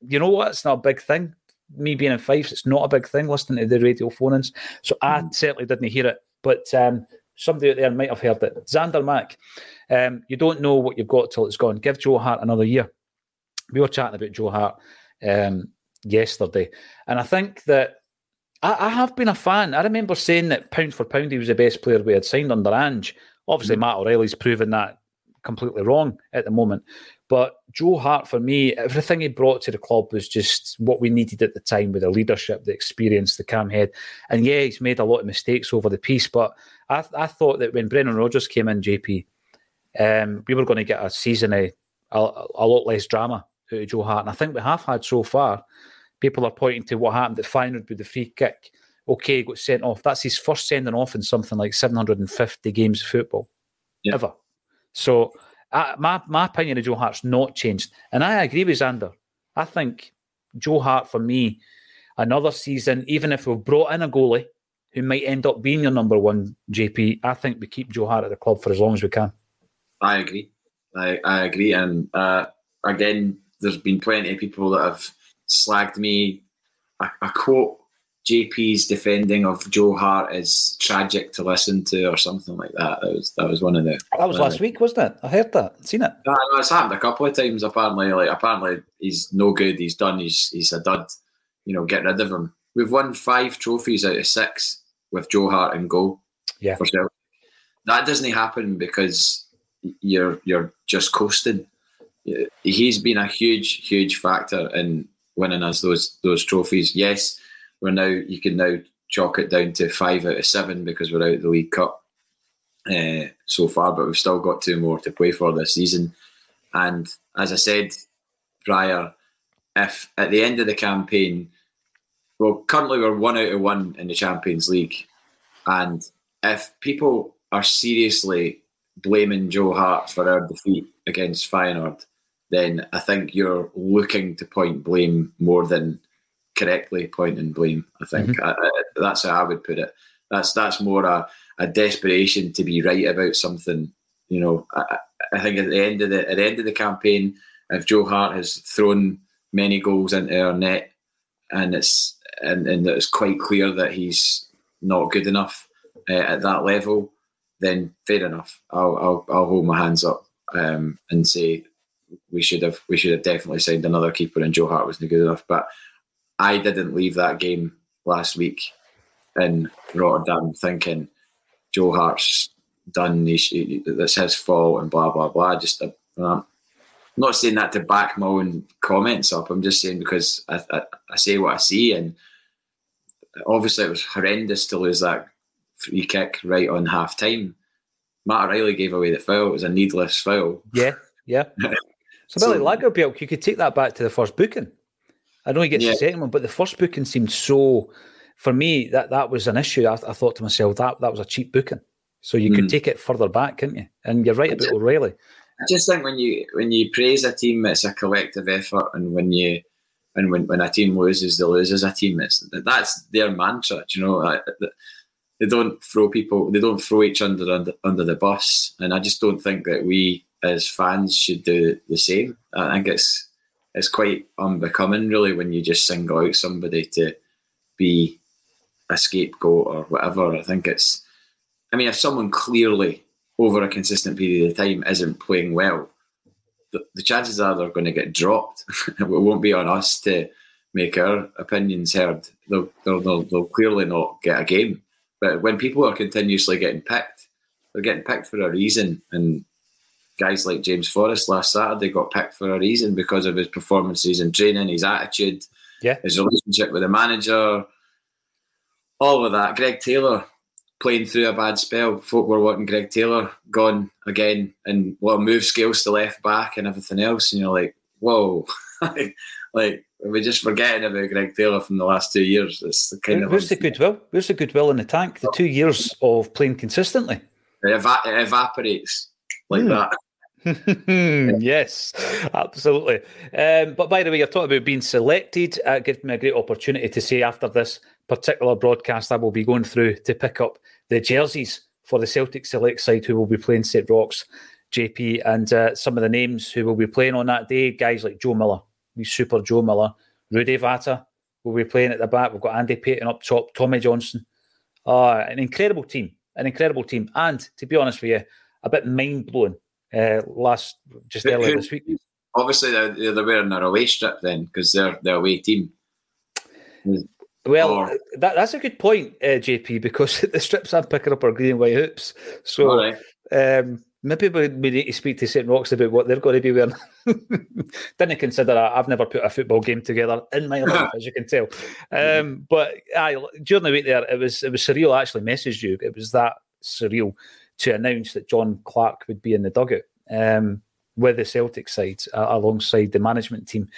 you know what, it's not a big thing. Me being in Fife, it's not a big thing listening to the radio phone-ins. So I mm. certainly didn't hear it. But um, somebody out there might have heard it. Xander Mack, um, you don't know what you've got till it's gone. Give Joe Hart another year. We were chatting about Joe Hart um, yesterday, and I think that I, I, have been a fan. I remember saying that pound for pound he was the best player we had signed under Ange. Obviously, mm-hmm. Matt O'Riley's proven that completely wrong at the moment. But Joe Hart, for me, everything he brought to the club was just what we needed at the time with the leadership, the experience, the calm head. And yeah, he's made a lot of mistakes over the piece, but I, I thought that when Brendan Rodgers came in, JP, um, we were going to get a season of a, a, lot less drama out of Joe Hart. And I think we have had so far. People are pointing to what happened at Feyenoord with the free kick okay, got sent off. That's his first sending off in something like 750 games of football
Yeah.
ever. So uh, my my opinion of Joe Hart's not changed, and I agree with Xander. I think Joe Hart for me, another season, even if we've brought in a goalie who might end up being your number one JP, I think we keep Joe Hart at the club for as long as we can.
I agree. I, I agree. And uh, again, there's been plenty of people that have slagged me. A, a quote JP's defending of Joe Hart is tragic to listen to, or something like that. That was that was one of the.
That was last week, wasn't it? I heard that, seen it.
No, no, it's happened a couple of times. Apparently, like apparently he's no good. He's done. He's he's a dud. You know, get rid of him. We've won five trophies out of six with Joe Hart in goal.
Yeah.
for sure. That doesn't happen because you're you're just coasting. He's been a huge, huge factor in winning us those those trophies. Yes, we're now you can now chalk it down to five out of seven because we're out of the League Cup uh, so far, but we've still got two more to play for this season. And as I said prior, if at the end of the campaign, well, currently we're one out of one in the Champions League, and if people are seriously blaming Joe Hart for our defeat against Feyenoord, then I think you're looking to point blame more than correctly pointing blame. I think I, I, that's how I would put it. That's that's more a, a desperation to be right about something. You know, I, I think at the end of the at the end of the campaign, if Joe Hart has thrown many goals into our net, and it's and, and it's quite clear that he's not good enough uh, at that level, then fair enough. I'll I'll, I'll hold my hands up um, and say we should have we should have definitely signed another keeper, and Joe Hart wasn't good enough. But I didn't leave that game last week in Rotterdam thinking Joe Hart's done. He, he, that's his fault and blah blah blah. Just uh, I'm not saying that to back my own comments up. I'm just saying because I, I, I say what I see, and obviously it was horrendous to lose that free kick right on half time. Matt O'Riley gave away the foul. It was a needless foul.
Yeah, yeah. So, so like Lagerbielke, you could take that back to the first booking. I know he gets
Yeah.
the second one, but the first booking seemed so. For me, that that was an issue. I, I thought to myself that that was a cheap booking. So you could
Mm.
take it further back, couldn't you? And you're right about O'Riley.
I just think when you when you praise a team, it's a collective effort, and when you and when, when a team loses, they lose as a team. It's that's their mantra. You know, they don't throw people, they don't throw each other under under the bus, and I just don't think that we as fans should do the same. I think it's it's quite unbecoming, really, when you just single out somebody to be a scapegoat or whatever. I think it's, I mean, if someone clearly over a consistent period of time isn't playing well, the, the chances are they're going to get dropped. it won't be on us to make our opinions heard. They'll, they'll, they'll, clearly not get a game. But when people are continuously getting picked, they're getting picked for a reason. And guys like James Forrest last Saturday got picked for a reason because of his performances in training, his attitude,
Yeah.
his relationship with the manager, all of that. Greg Taylor playing through a bad spell. Folk were wanting Greg Taylor gone again and well, move Scales to left back and everything else. And you're like, whoa, like we're just forgetting about Greg Taylor from the last two years. It's the kind of
Where's the goodwill? Where's the goodwill in the tank? The two years of playing consistently.
it, eva- it evaporates like
Hmm.
that.
yes, absolutely. Um, but by the way, you're talking about being selected. Uh, gives me a great opportunity to say after this particular broadcast, I will be going through to pick up the jerseys for the Celtic Select side who will be playing St. Roch's, JP, and uh, some of the names who will be playing on that day. Guys like Joe Miller, we super Joe Miller, Rudi Vata will be playing at the back. We've got Andy Payton up top, Tommy Johnson. Uh, an incredible team, an incredible team. And to be honest with you, a bit mind blowing uh, last just
Who-
earlier
who-
this week.
Obviously, they're, they're wearing their away strip then because they're the away team.
Well,
Or-
that, that's a good point, uh, JP, because the strips I'm picking up are green and white hoops. So
right.
um, maybe we, we need to speak to St. Roch's about what they're going to be wearing. Didn't consider that. I've never put a football game together in my life, as you can tell. Um, but aye, during the week there, it was it was surreal. I actually messaged you. It was that surreal to announce that John Clark would be in the dugout um, with the Celtic side uh, alongside the management team.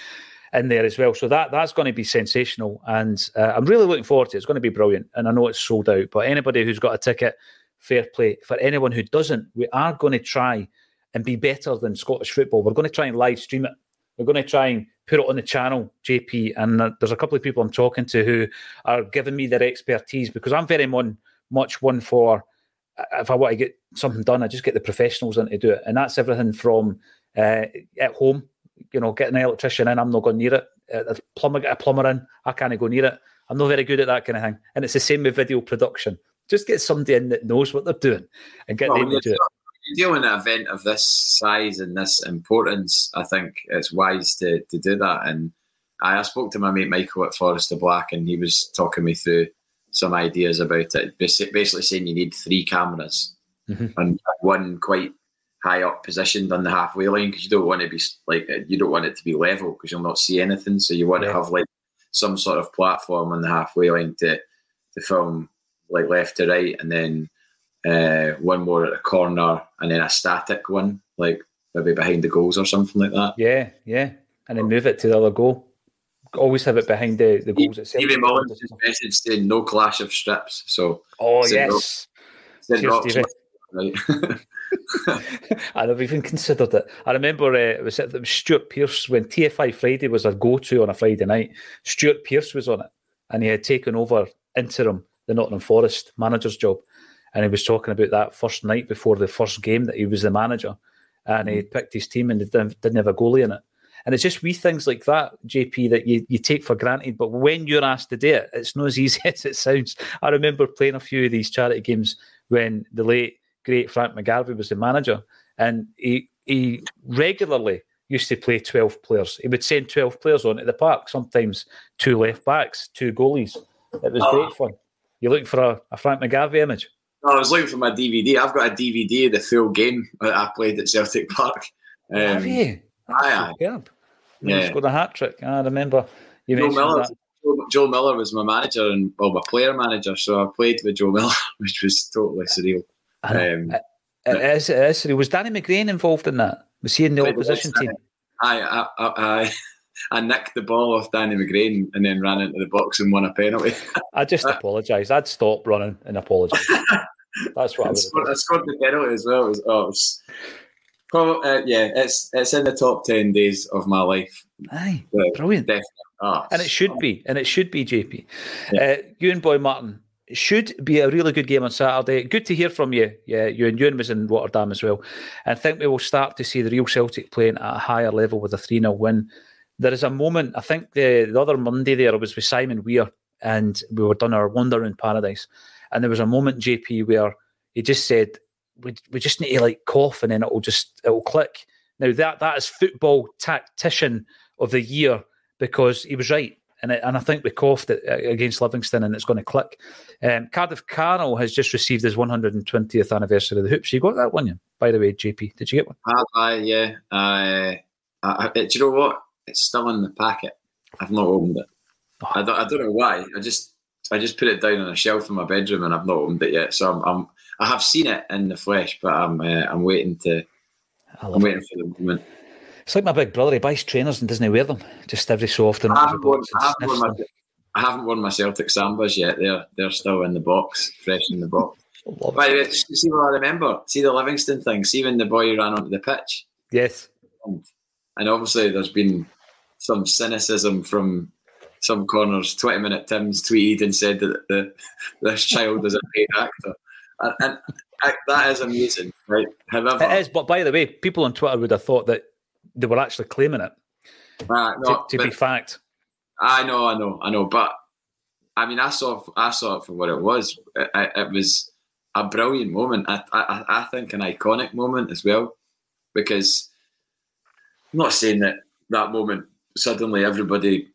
in there as well. So that that's going to be sensational, and uh, I'm really looking forward to it. It's going to be brilliant, and I know it's sold out. But anybody who's got a ticket, fair play. For anyone who doesn't, we are going to try and be better than Scottish football. We're going to try and live stream it. We're going to try and put it on the channel, JP. And there's a couple of people I'm talking to who are giving me their expertise because I'm very much one for if I want to get something done, I just get the professionals in to do it. And that's everything from uh, at home, you know, getting an electrician in, I'm not going near it. Uh, a plumber, get a plumber in, I can't go near it. I'm not very good at that kind of thing. And it's the same with video production. Just get somebody in that knows what they're doing and get well, them to do it
you deal in an event of this size and this importance, I think it's wise to, to do that. And I, spoke to my mate Michael at Forest of Black, and he was talking me through some ideas about it. Basically, saying you need three cameras mm-hmm. and one quite high up positioned on the halfway line because you don't want to be like you don't want it to be level because you'll not see anything. So you want yeah. to have like some sort of platform on the halfway line to to film like left to right, and then uh, one more at a corner, and then a static one, like maybe behind the goals or something like that.
Yeah, yeah, and then move it to the other goal. Always have it behind the, the goals itself.
Stevie Mullins just message saying no clash of strips. So
oh yes, Cheers, right. I never even considered it. I remember uh, it was it was Stuart Pearce when TFI Friday was a go to on a Friday night. Stuart Pearce was on it, and he had taken over interim the Nottingham Forest manager's job and he was talking about that first night before the first game that he was the manager, and he picked his team and didn't, didn't have a goalie in it. And it's just wee things like that, JP, that you, you take for granted. But when you're asked to do it, it's not as easy as it sounds. I remember playing a few of these charity games when the late, great Frank McGarvey was the manager, and he he regularly used to play 12 players. He would send 12 players on at the park, sometimes two left backs, two goalies. It was oh. great fun. You're looking for a, a Frank McGarvey image?
No, I was looking for my DVD. I've got a DVD of the full game that I played at Celtic Park.
Um, Have you? Aye, aye. Yeah. scored a hat trick. Ah, I remember you Joe Miller,
that. Joe Miller was my manager and well, my player manager. So I played with Joe Miller, which was totally uh, surreal. Um, uh, uh,
it, it, is, it is surreal. Was Danny McGrain involved in that? Was he in the opposition team?
I, I, I, I nicked the ball off Danny McGrain and then ran into the box and won a penalty.
I just apologise. I'd stop running and apologise. That's what I, I
scored. I scored the penalty as well. It was, oh, it was, uh, yeah, it's it's in the top ten days of my life.
Aye, brilliant. Definitely. Oh, and it should be, and it should be, JP. Yeah. Uh, you and Boy Martin should be a really good game on Saturday. Good to hear from you. Yeah, you and Ewan was in Rotterdam as well. And I think we will start to see the real Celtic playing at a higher level with a 3 0 win there is a moment, I think the, the other Monday there, was with Simon Weir and we were done our Wander in Paradise. And there was a moment, JP, where he just said, we, we just need to like cough and then it'll just, it'll click. Now that that is football tactician of the year because he was right. And, it, and I think we coughed it uh, against Livingston and it's going to click. Um, Cardiff Carnel has just received his 120th anniversary of the Hoops. You got that one, by the way, JP? Did you get one?
Uh, yeah. Uh, uh, do you know what? It's still in the packet. I've not opened it. Oh. I don't. I don't know why. I just I just put it down on a shelf in my bedroom and I've not opened it yet. So I'm, I'm I have seen it in the flesh, but I'm uh, I'm waiting to. I'm waiting for the moment.
It's like my big brother. He buys trainers and doesn't wear them just every so often.
I haven't, worn, I haven't, my, I haven't worn my Celtic Sambas yet. They're they're still in the box, fresh in the box. By the way, see what I remember? See the Livingston thing? See when the boy ran onto the pitch?
Yes.
And, and obviously, there's been some cynicism from some corners. Twenty minute Tim's tweeted and said that the, this child is a paid actor, and, and I, that is amazing, right?
However, it is. But by the way, people on Twitter would have thought that they were actually claiming it uh, no, to, to be fact.
I know, I know, I know, but I mean, I saw, I saw it for what it was. It, it was a brilliant moment. I, I, I think an iconic moment as well, because I'm not saying that that moment suddenly everybody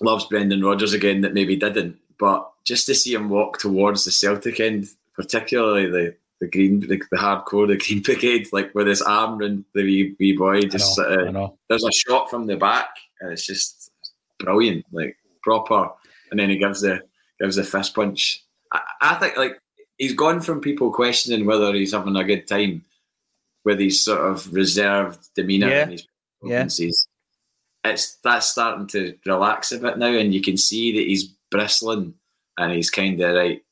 loves Brendan Rodgers again that maybe didn't. But just to see him walk towards the Celtic end, particularly the the green, the, the hardcore, the green brigade, like with his arm and the wee, wee boy, just know, uh, there's a shot from the back, and it's just brilliant, like proper. And then he gives the gives the fist punch. I, I think like he's gone from people questioning whether he's having a good time with his sort of reserved demeanour
yeah.
and his yeah it's that's starting to relax a bit now, and you can see that he's bristling, and he's kind of right.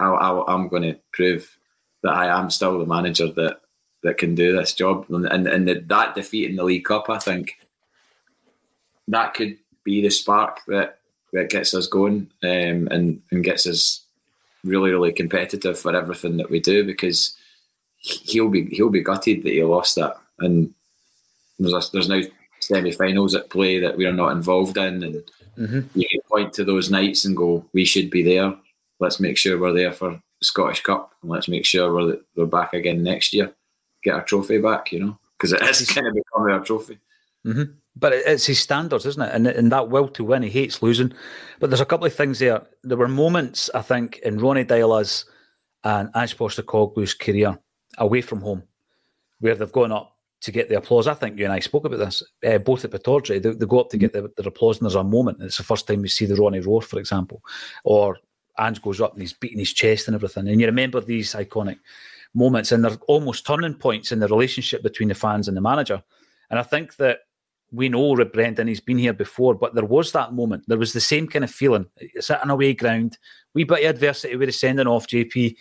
I, am going to prove that I am still the manager that that can do this job, and and, and the, that defeat in the League Cup, I think that could be the spark that that gets us going um, and and gets us really really competitive for everything that we do because he'll be he'll be gutted that he lost that. And there's a, there's now semi-finals at play that we're not involved in and mm-hmm. you can point to those nights and go we should be there let's make sure we're there for the Scottish Cup and let's make sure we're we're back again next year get our trophy back you know because it is kind of becoming our trophy
mm-hmm. But it's his standards, isn't it? And, and that will to win, he hates losing. But there's a couple of things there. There were moments, I think, in Ronny Deila's and Ange Postecoglou's career away from home where they've gone up to get the applause. I think you and I spoke about this, uh, both at Pittodrie. They, they, go up to get the, the, applause, and there's a moment. It's the first time we see the Ronnie roar, for example, or Ange goes up and he's beating his chest and everything. And you remember these iconic moments, and they're almost turning points in the relationship between the fans and the manager. And I think that we know Rib Brendan, he's been here before, but there was that moment. There was the same kind of feeling. It's at an away ground, wee bit of adversity with he's sending off JP,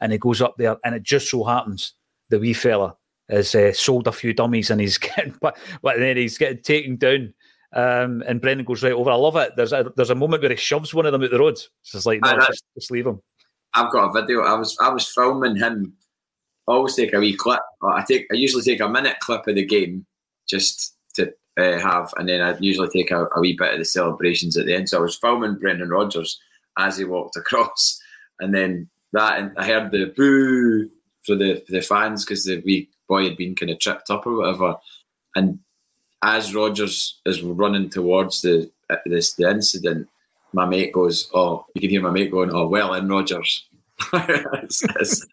and he goes up there, and it just so happens the wee fella has uh, sold a few dummies and he's getting, but, but then he's getting taken down. Um, and Brendan goes right over. I love it. There's a there's a moment where he shoves one of them out the road. It's just like no, just, just leave him.
I've got a video. I was I was filming him. I always take a wee clip. I take I usually take a minute clip of the game just to uh, have, and then I'd usually take a, a, wee bit of the celebrations at the end. So I was filming Brendan Rodgers as he walked across, and then that, and I heard the boo for the for the fans because the wee boy had been kind of tripped up or whatever, and as Rodgers is running towards the uh, this the incident, my mate goes, "Oh, you can hear my mate going, oh well, in Rodgers." it's, it's,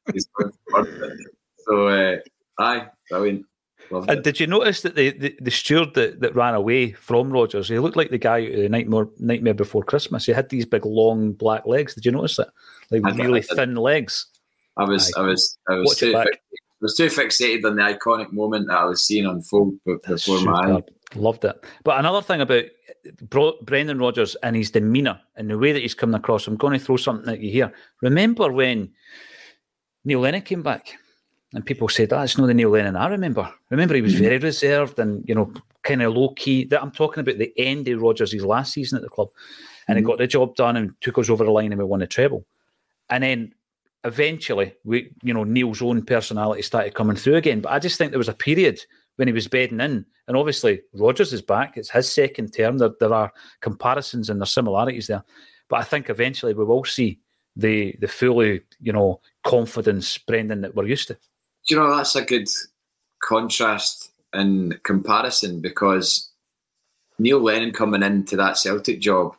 so, uh, aye, brilliant.
Loved and it. did you notice that the, the, the, steward that, that ran away from Rodgers, he looked like the guy out of Nightmare, Nightmare Before Christmas. He had these big, long black legs. Did you notice that? Like really thin legs.
I was, I, I was, I was I was too fixated on the iconic moment that I was seeing unfold before my eyes.
Loved it. But another thing about Bro- Brendan Rodgers and his demeanour and the way that he's coming across, I'm going to throw something at you here. Remember when Neil Lennon came back? And people said, that's not the Neil Lennon I remember. Remember, he was mm-hmm. very reserved and, you know, kind of low key. That I'm talking about the end of Rodgers' last season at the club. And mm-hmm. he got the job done and took us over the line and we won the treble. And then eventually, we, you know, Neil's own personality started coming through again. But I just think there was a period when he was bedding in. And obviously, Rodgers is back. It's his second term. There, there are comparisons and there's similarities there. But I think eventually we will see the the fully, you know, confidence Brendan that we're used to
you know that's a good contrast and comparison because Neil Lennon coming into that Celtic job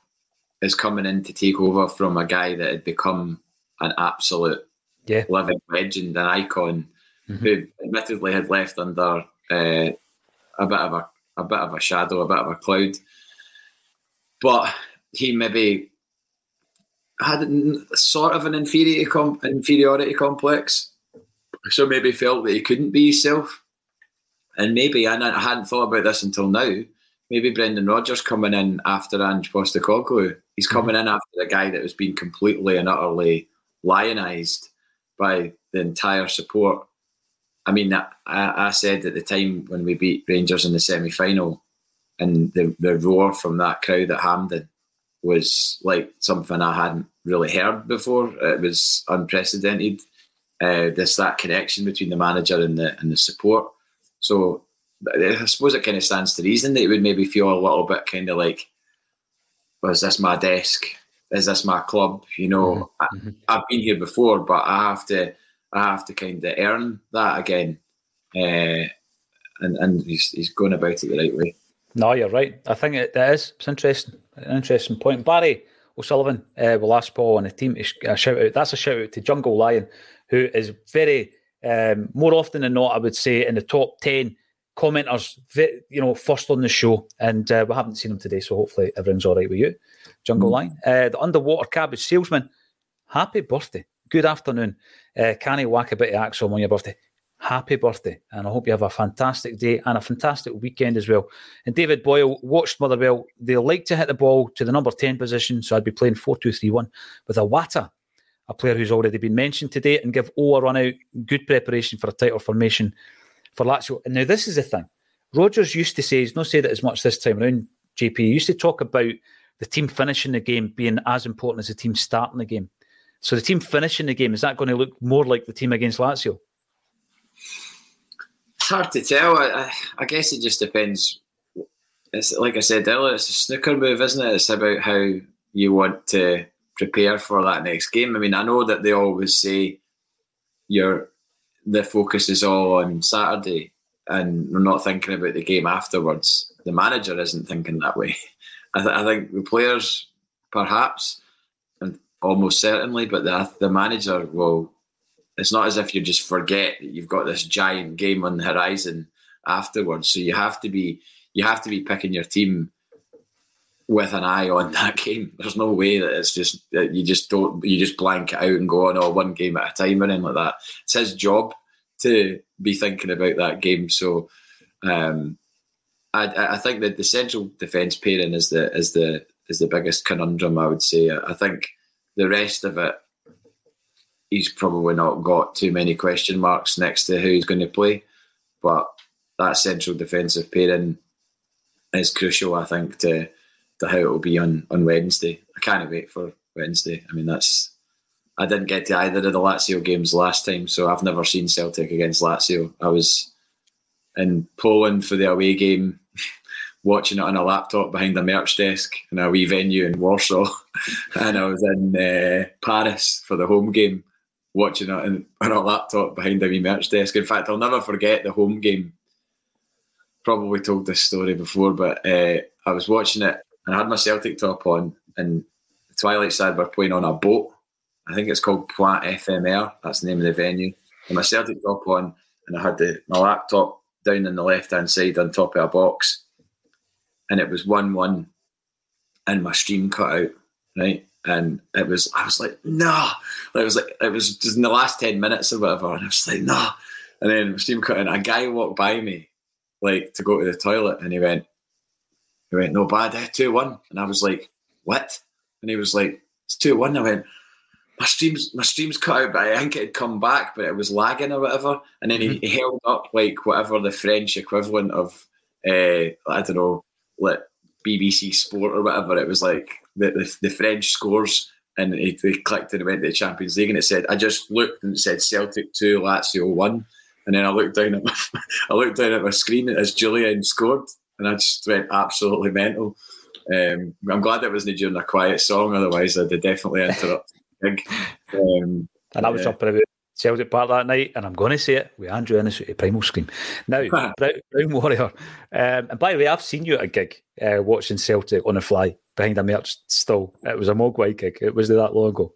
is coming in to take over from a guy that had become an absolute yeah. living legend, an icon, mm-hmm. who admittedly had left under uh, a bit of a a bit of a shadow, a bit of a cloud. But he maybe had sort of an inferiority, com- inferiority complex so maybe felt that he couldn't be himself. And maybe, and I hadn't thought about this until now, maybe Brendan Rodgers coming in after Ange Postecoglou, he's mm-hmm. coming in after a guy that was being completely and utterly lionised by the entire support. I mean, I, I said at the time when we beat Rangers in the semi final, and the, the roar from that crowd at Hampden was like something I hadn't really heard before. It was unprecedented uh, this that connection between the manager and the and the support. So I suppose it kind of stands to reason that it would maybe feel a little bit kind of like, was this my desk? Is this my club? You know, mm-hmm. I, have been here before, but I have to I have to kind of earn that again. Uh, and and he's, he's going about it the right way.
No, you're right. I think it, it is. It's interesting. An interesting point. Barry O'Sullivan uh, will ask Paul and the team to shout out. That's a shout out to Jungle Lion who is very um, more often than not, I would say, in the top ten commenters, you know, first on the show, and uh, we haven't seen them today, so hopefully everything's all right with you. Jungle mm. Line, uh, the underwater cabbage salesman. Happy birthday! Good afternoon. Uh, can he whack a bit of axe on your birthday? happy birthday. And I hope you have a fantastic day and a fantastic weekend as well. And David Boyle watched Motherwell. They like to hit the ball to the number 10 position, so I'd be playing 4 2 3 1 with Iwata, a player who's already been mentioned today, and give O a run out. Good preparation for a tighter formation for Lazio. And now, this is the thing. Rodgers used to say, he's not said it as much this time around, JP. He used to talk about the team finishing the game being as important as the team starting the game. So the team finishing the game, is that going to look more like the team against Lazio?
It's hard to tell. I, I guess it just depends. It's like I said earlier, it's a snooker move, isn't it? It's about how you want to prepare for that next game. I mean, I know that they always say your the focus is all on Saturday and we're not thinking about the game afterwards. The manager isn't thinking that way. I, th- I think the players, perhaps, and almost certainly, but the the manager will. It's not as if you just forget that you've got this giant game on the horizon afterwards. So you have to be you have to be picking your team with an eye on that game. There's no way that it's just that you just don't you just blank it out and go oh, on all one game at a time or anything like that. It's his job to be thinking about that game. So um, I, I think that the central defence pairing is the is the is the biggest conundrum. I would say. I think the rest of it, he's probably not got too many question marks next to who he's going to play, but that central defensive pairing is crucial. I think to to how it will be on on Wednesday. I can't wait for Wednesday. I mean, that's I didn't get to either of the Lazio games last time, so I've never seen Celtic against Lazio. I was in Poland for the away game, watching it on a laptop behind a merch desk in a wee venue in Warsaw, and I was in uh, Paris for the home game, watching it on, a laptop behind a wee merch desk. In fact, I'll never forget the home game. Probably told this story before, but uh, I was watching it and I had my Celtic top on, and the Twilight Sad were playing on a boat I think it's called Point Éphémère. That's the name of the venue. And my Celtic top on, and I had the, my laptop down in the left hand side on top of a box, and it was one one, and my stream cut out, right? And it was, I was like, no. It was like, it was just in the last 10 minutes or whatever. And I was like, no. And then my stream cut out, and a guy walked by me, like to go to the toilet, and he went, he went, no bad, eh? 2 1. And I was like, what? And he was like, it's 2 1. I went, my streams my streams cut out, but I think it had come back, but it was lagging or whatever. And then mm-hmm. he, held up like whatever the French equivalent of uh, I don't know, like BBC Sport or whatever. It was like the the, the French scores, and he, he, clicked and it went to the Champions League, and it said I just looked and it said Celtic two, Lazio one, and then I looked down at my I looked down at my screen as Jullien scored, and I just went absolutely mental. Um, I'm glad it wasn't during a quiet song, otherwise I'd have definitely interrupted big. Um,
and I was jumping about Celtic Park that night, and I'm going to say it with Andrew Innes at Primal Scream. Now, Brown, Brown Warrior. Um, and by the way, I've seen you at a gig uh, watching Celtic on the fly behind a merch still. It was a Mogwai gig. It was that long ago.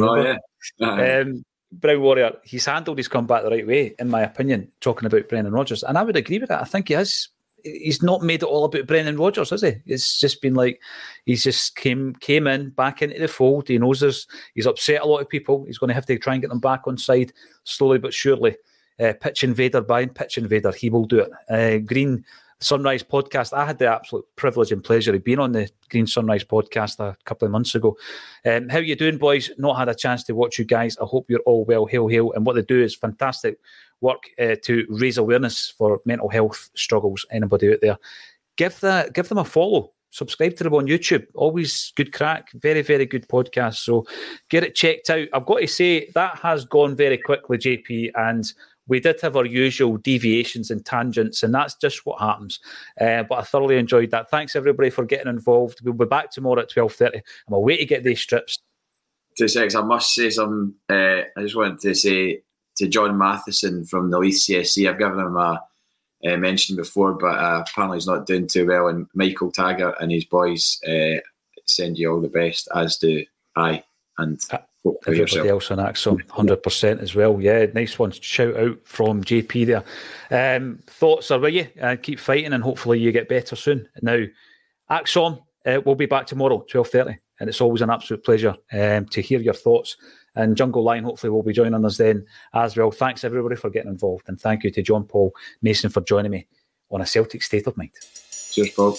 Oh, yeah. Uh-huh.
Um, Brown Warrior, he's handled his comeback the right way, in my opinion, talking about Brendan Rodgers. And I would agree with that. I think he has he's not made it all about Brendan Rodgers, has he? It's just been like he's just came came in back into the fold. He knows there's he's upset a lot of people. He's going to have to try and get them back on side slowly but surely. Uh, pitch invader buying pitch invader, he will do it. Uh, Green Sunrise podcast. I had the absolute privilege and pleasure of being on the Green Sunrise podcast a couple of months ago. Um, how you doing, boys? Not had a chance to watch you guys. I hope you're all well. Hail, hail! And what they do is fantastic work uh, to raise awareness for mental health struggles. Anybody out there, give that give them a follow. Subscribe to them on YouTube. Always good crack. Very very good podcast. So get it checked out. I've got to say that has gone very quickly, JP, and we did have our usual deviations and tangents, and that's just what happens. Uh, but I thoroughly enjoyed that. Thanks everybody for getting involved. We'll be back tomorrow at twelve thirty. I'm away to get these strips.
Two seconds. I must say some. Uh, I just wanted to say to John Matheson from the Leith CSC. I've given him a, a mention before, but uh, apparently he's not doing too well. And Michael Taggart and his boys uh, send you all the best, as do I. And uh,
everybody else on ACSOM, hundred percent as well. Yeah, nice one. Shout out from JP there. Um, thoughts are with you. Uh, keep fighting, and hopefully you get better soon. Now, ACSOM, uh, we'll be back tomorrow, twelve thirty. and it's always an absolute pleasure um, to hear your thoughts. And Jungle Line hopefully will be joining us then as well. Thanks everybody for getting involved, and thank you to John Paul Mason for joining me on a Celtic State of Mind.
Cheers, Paul.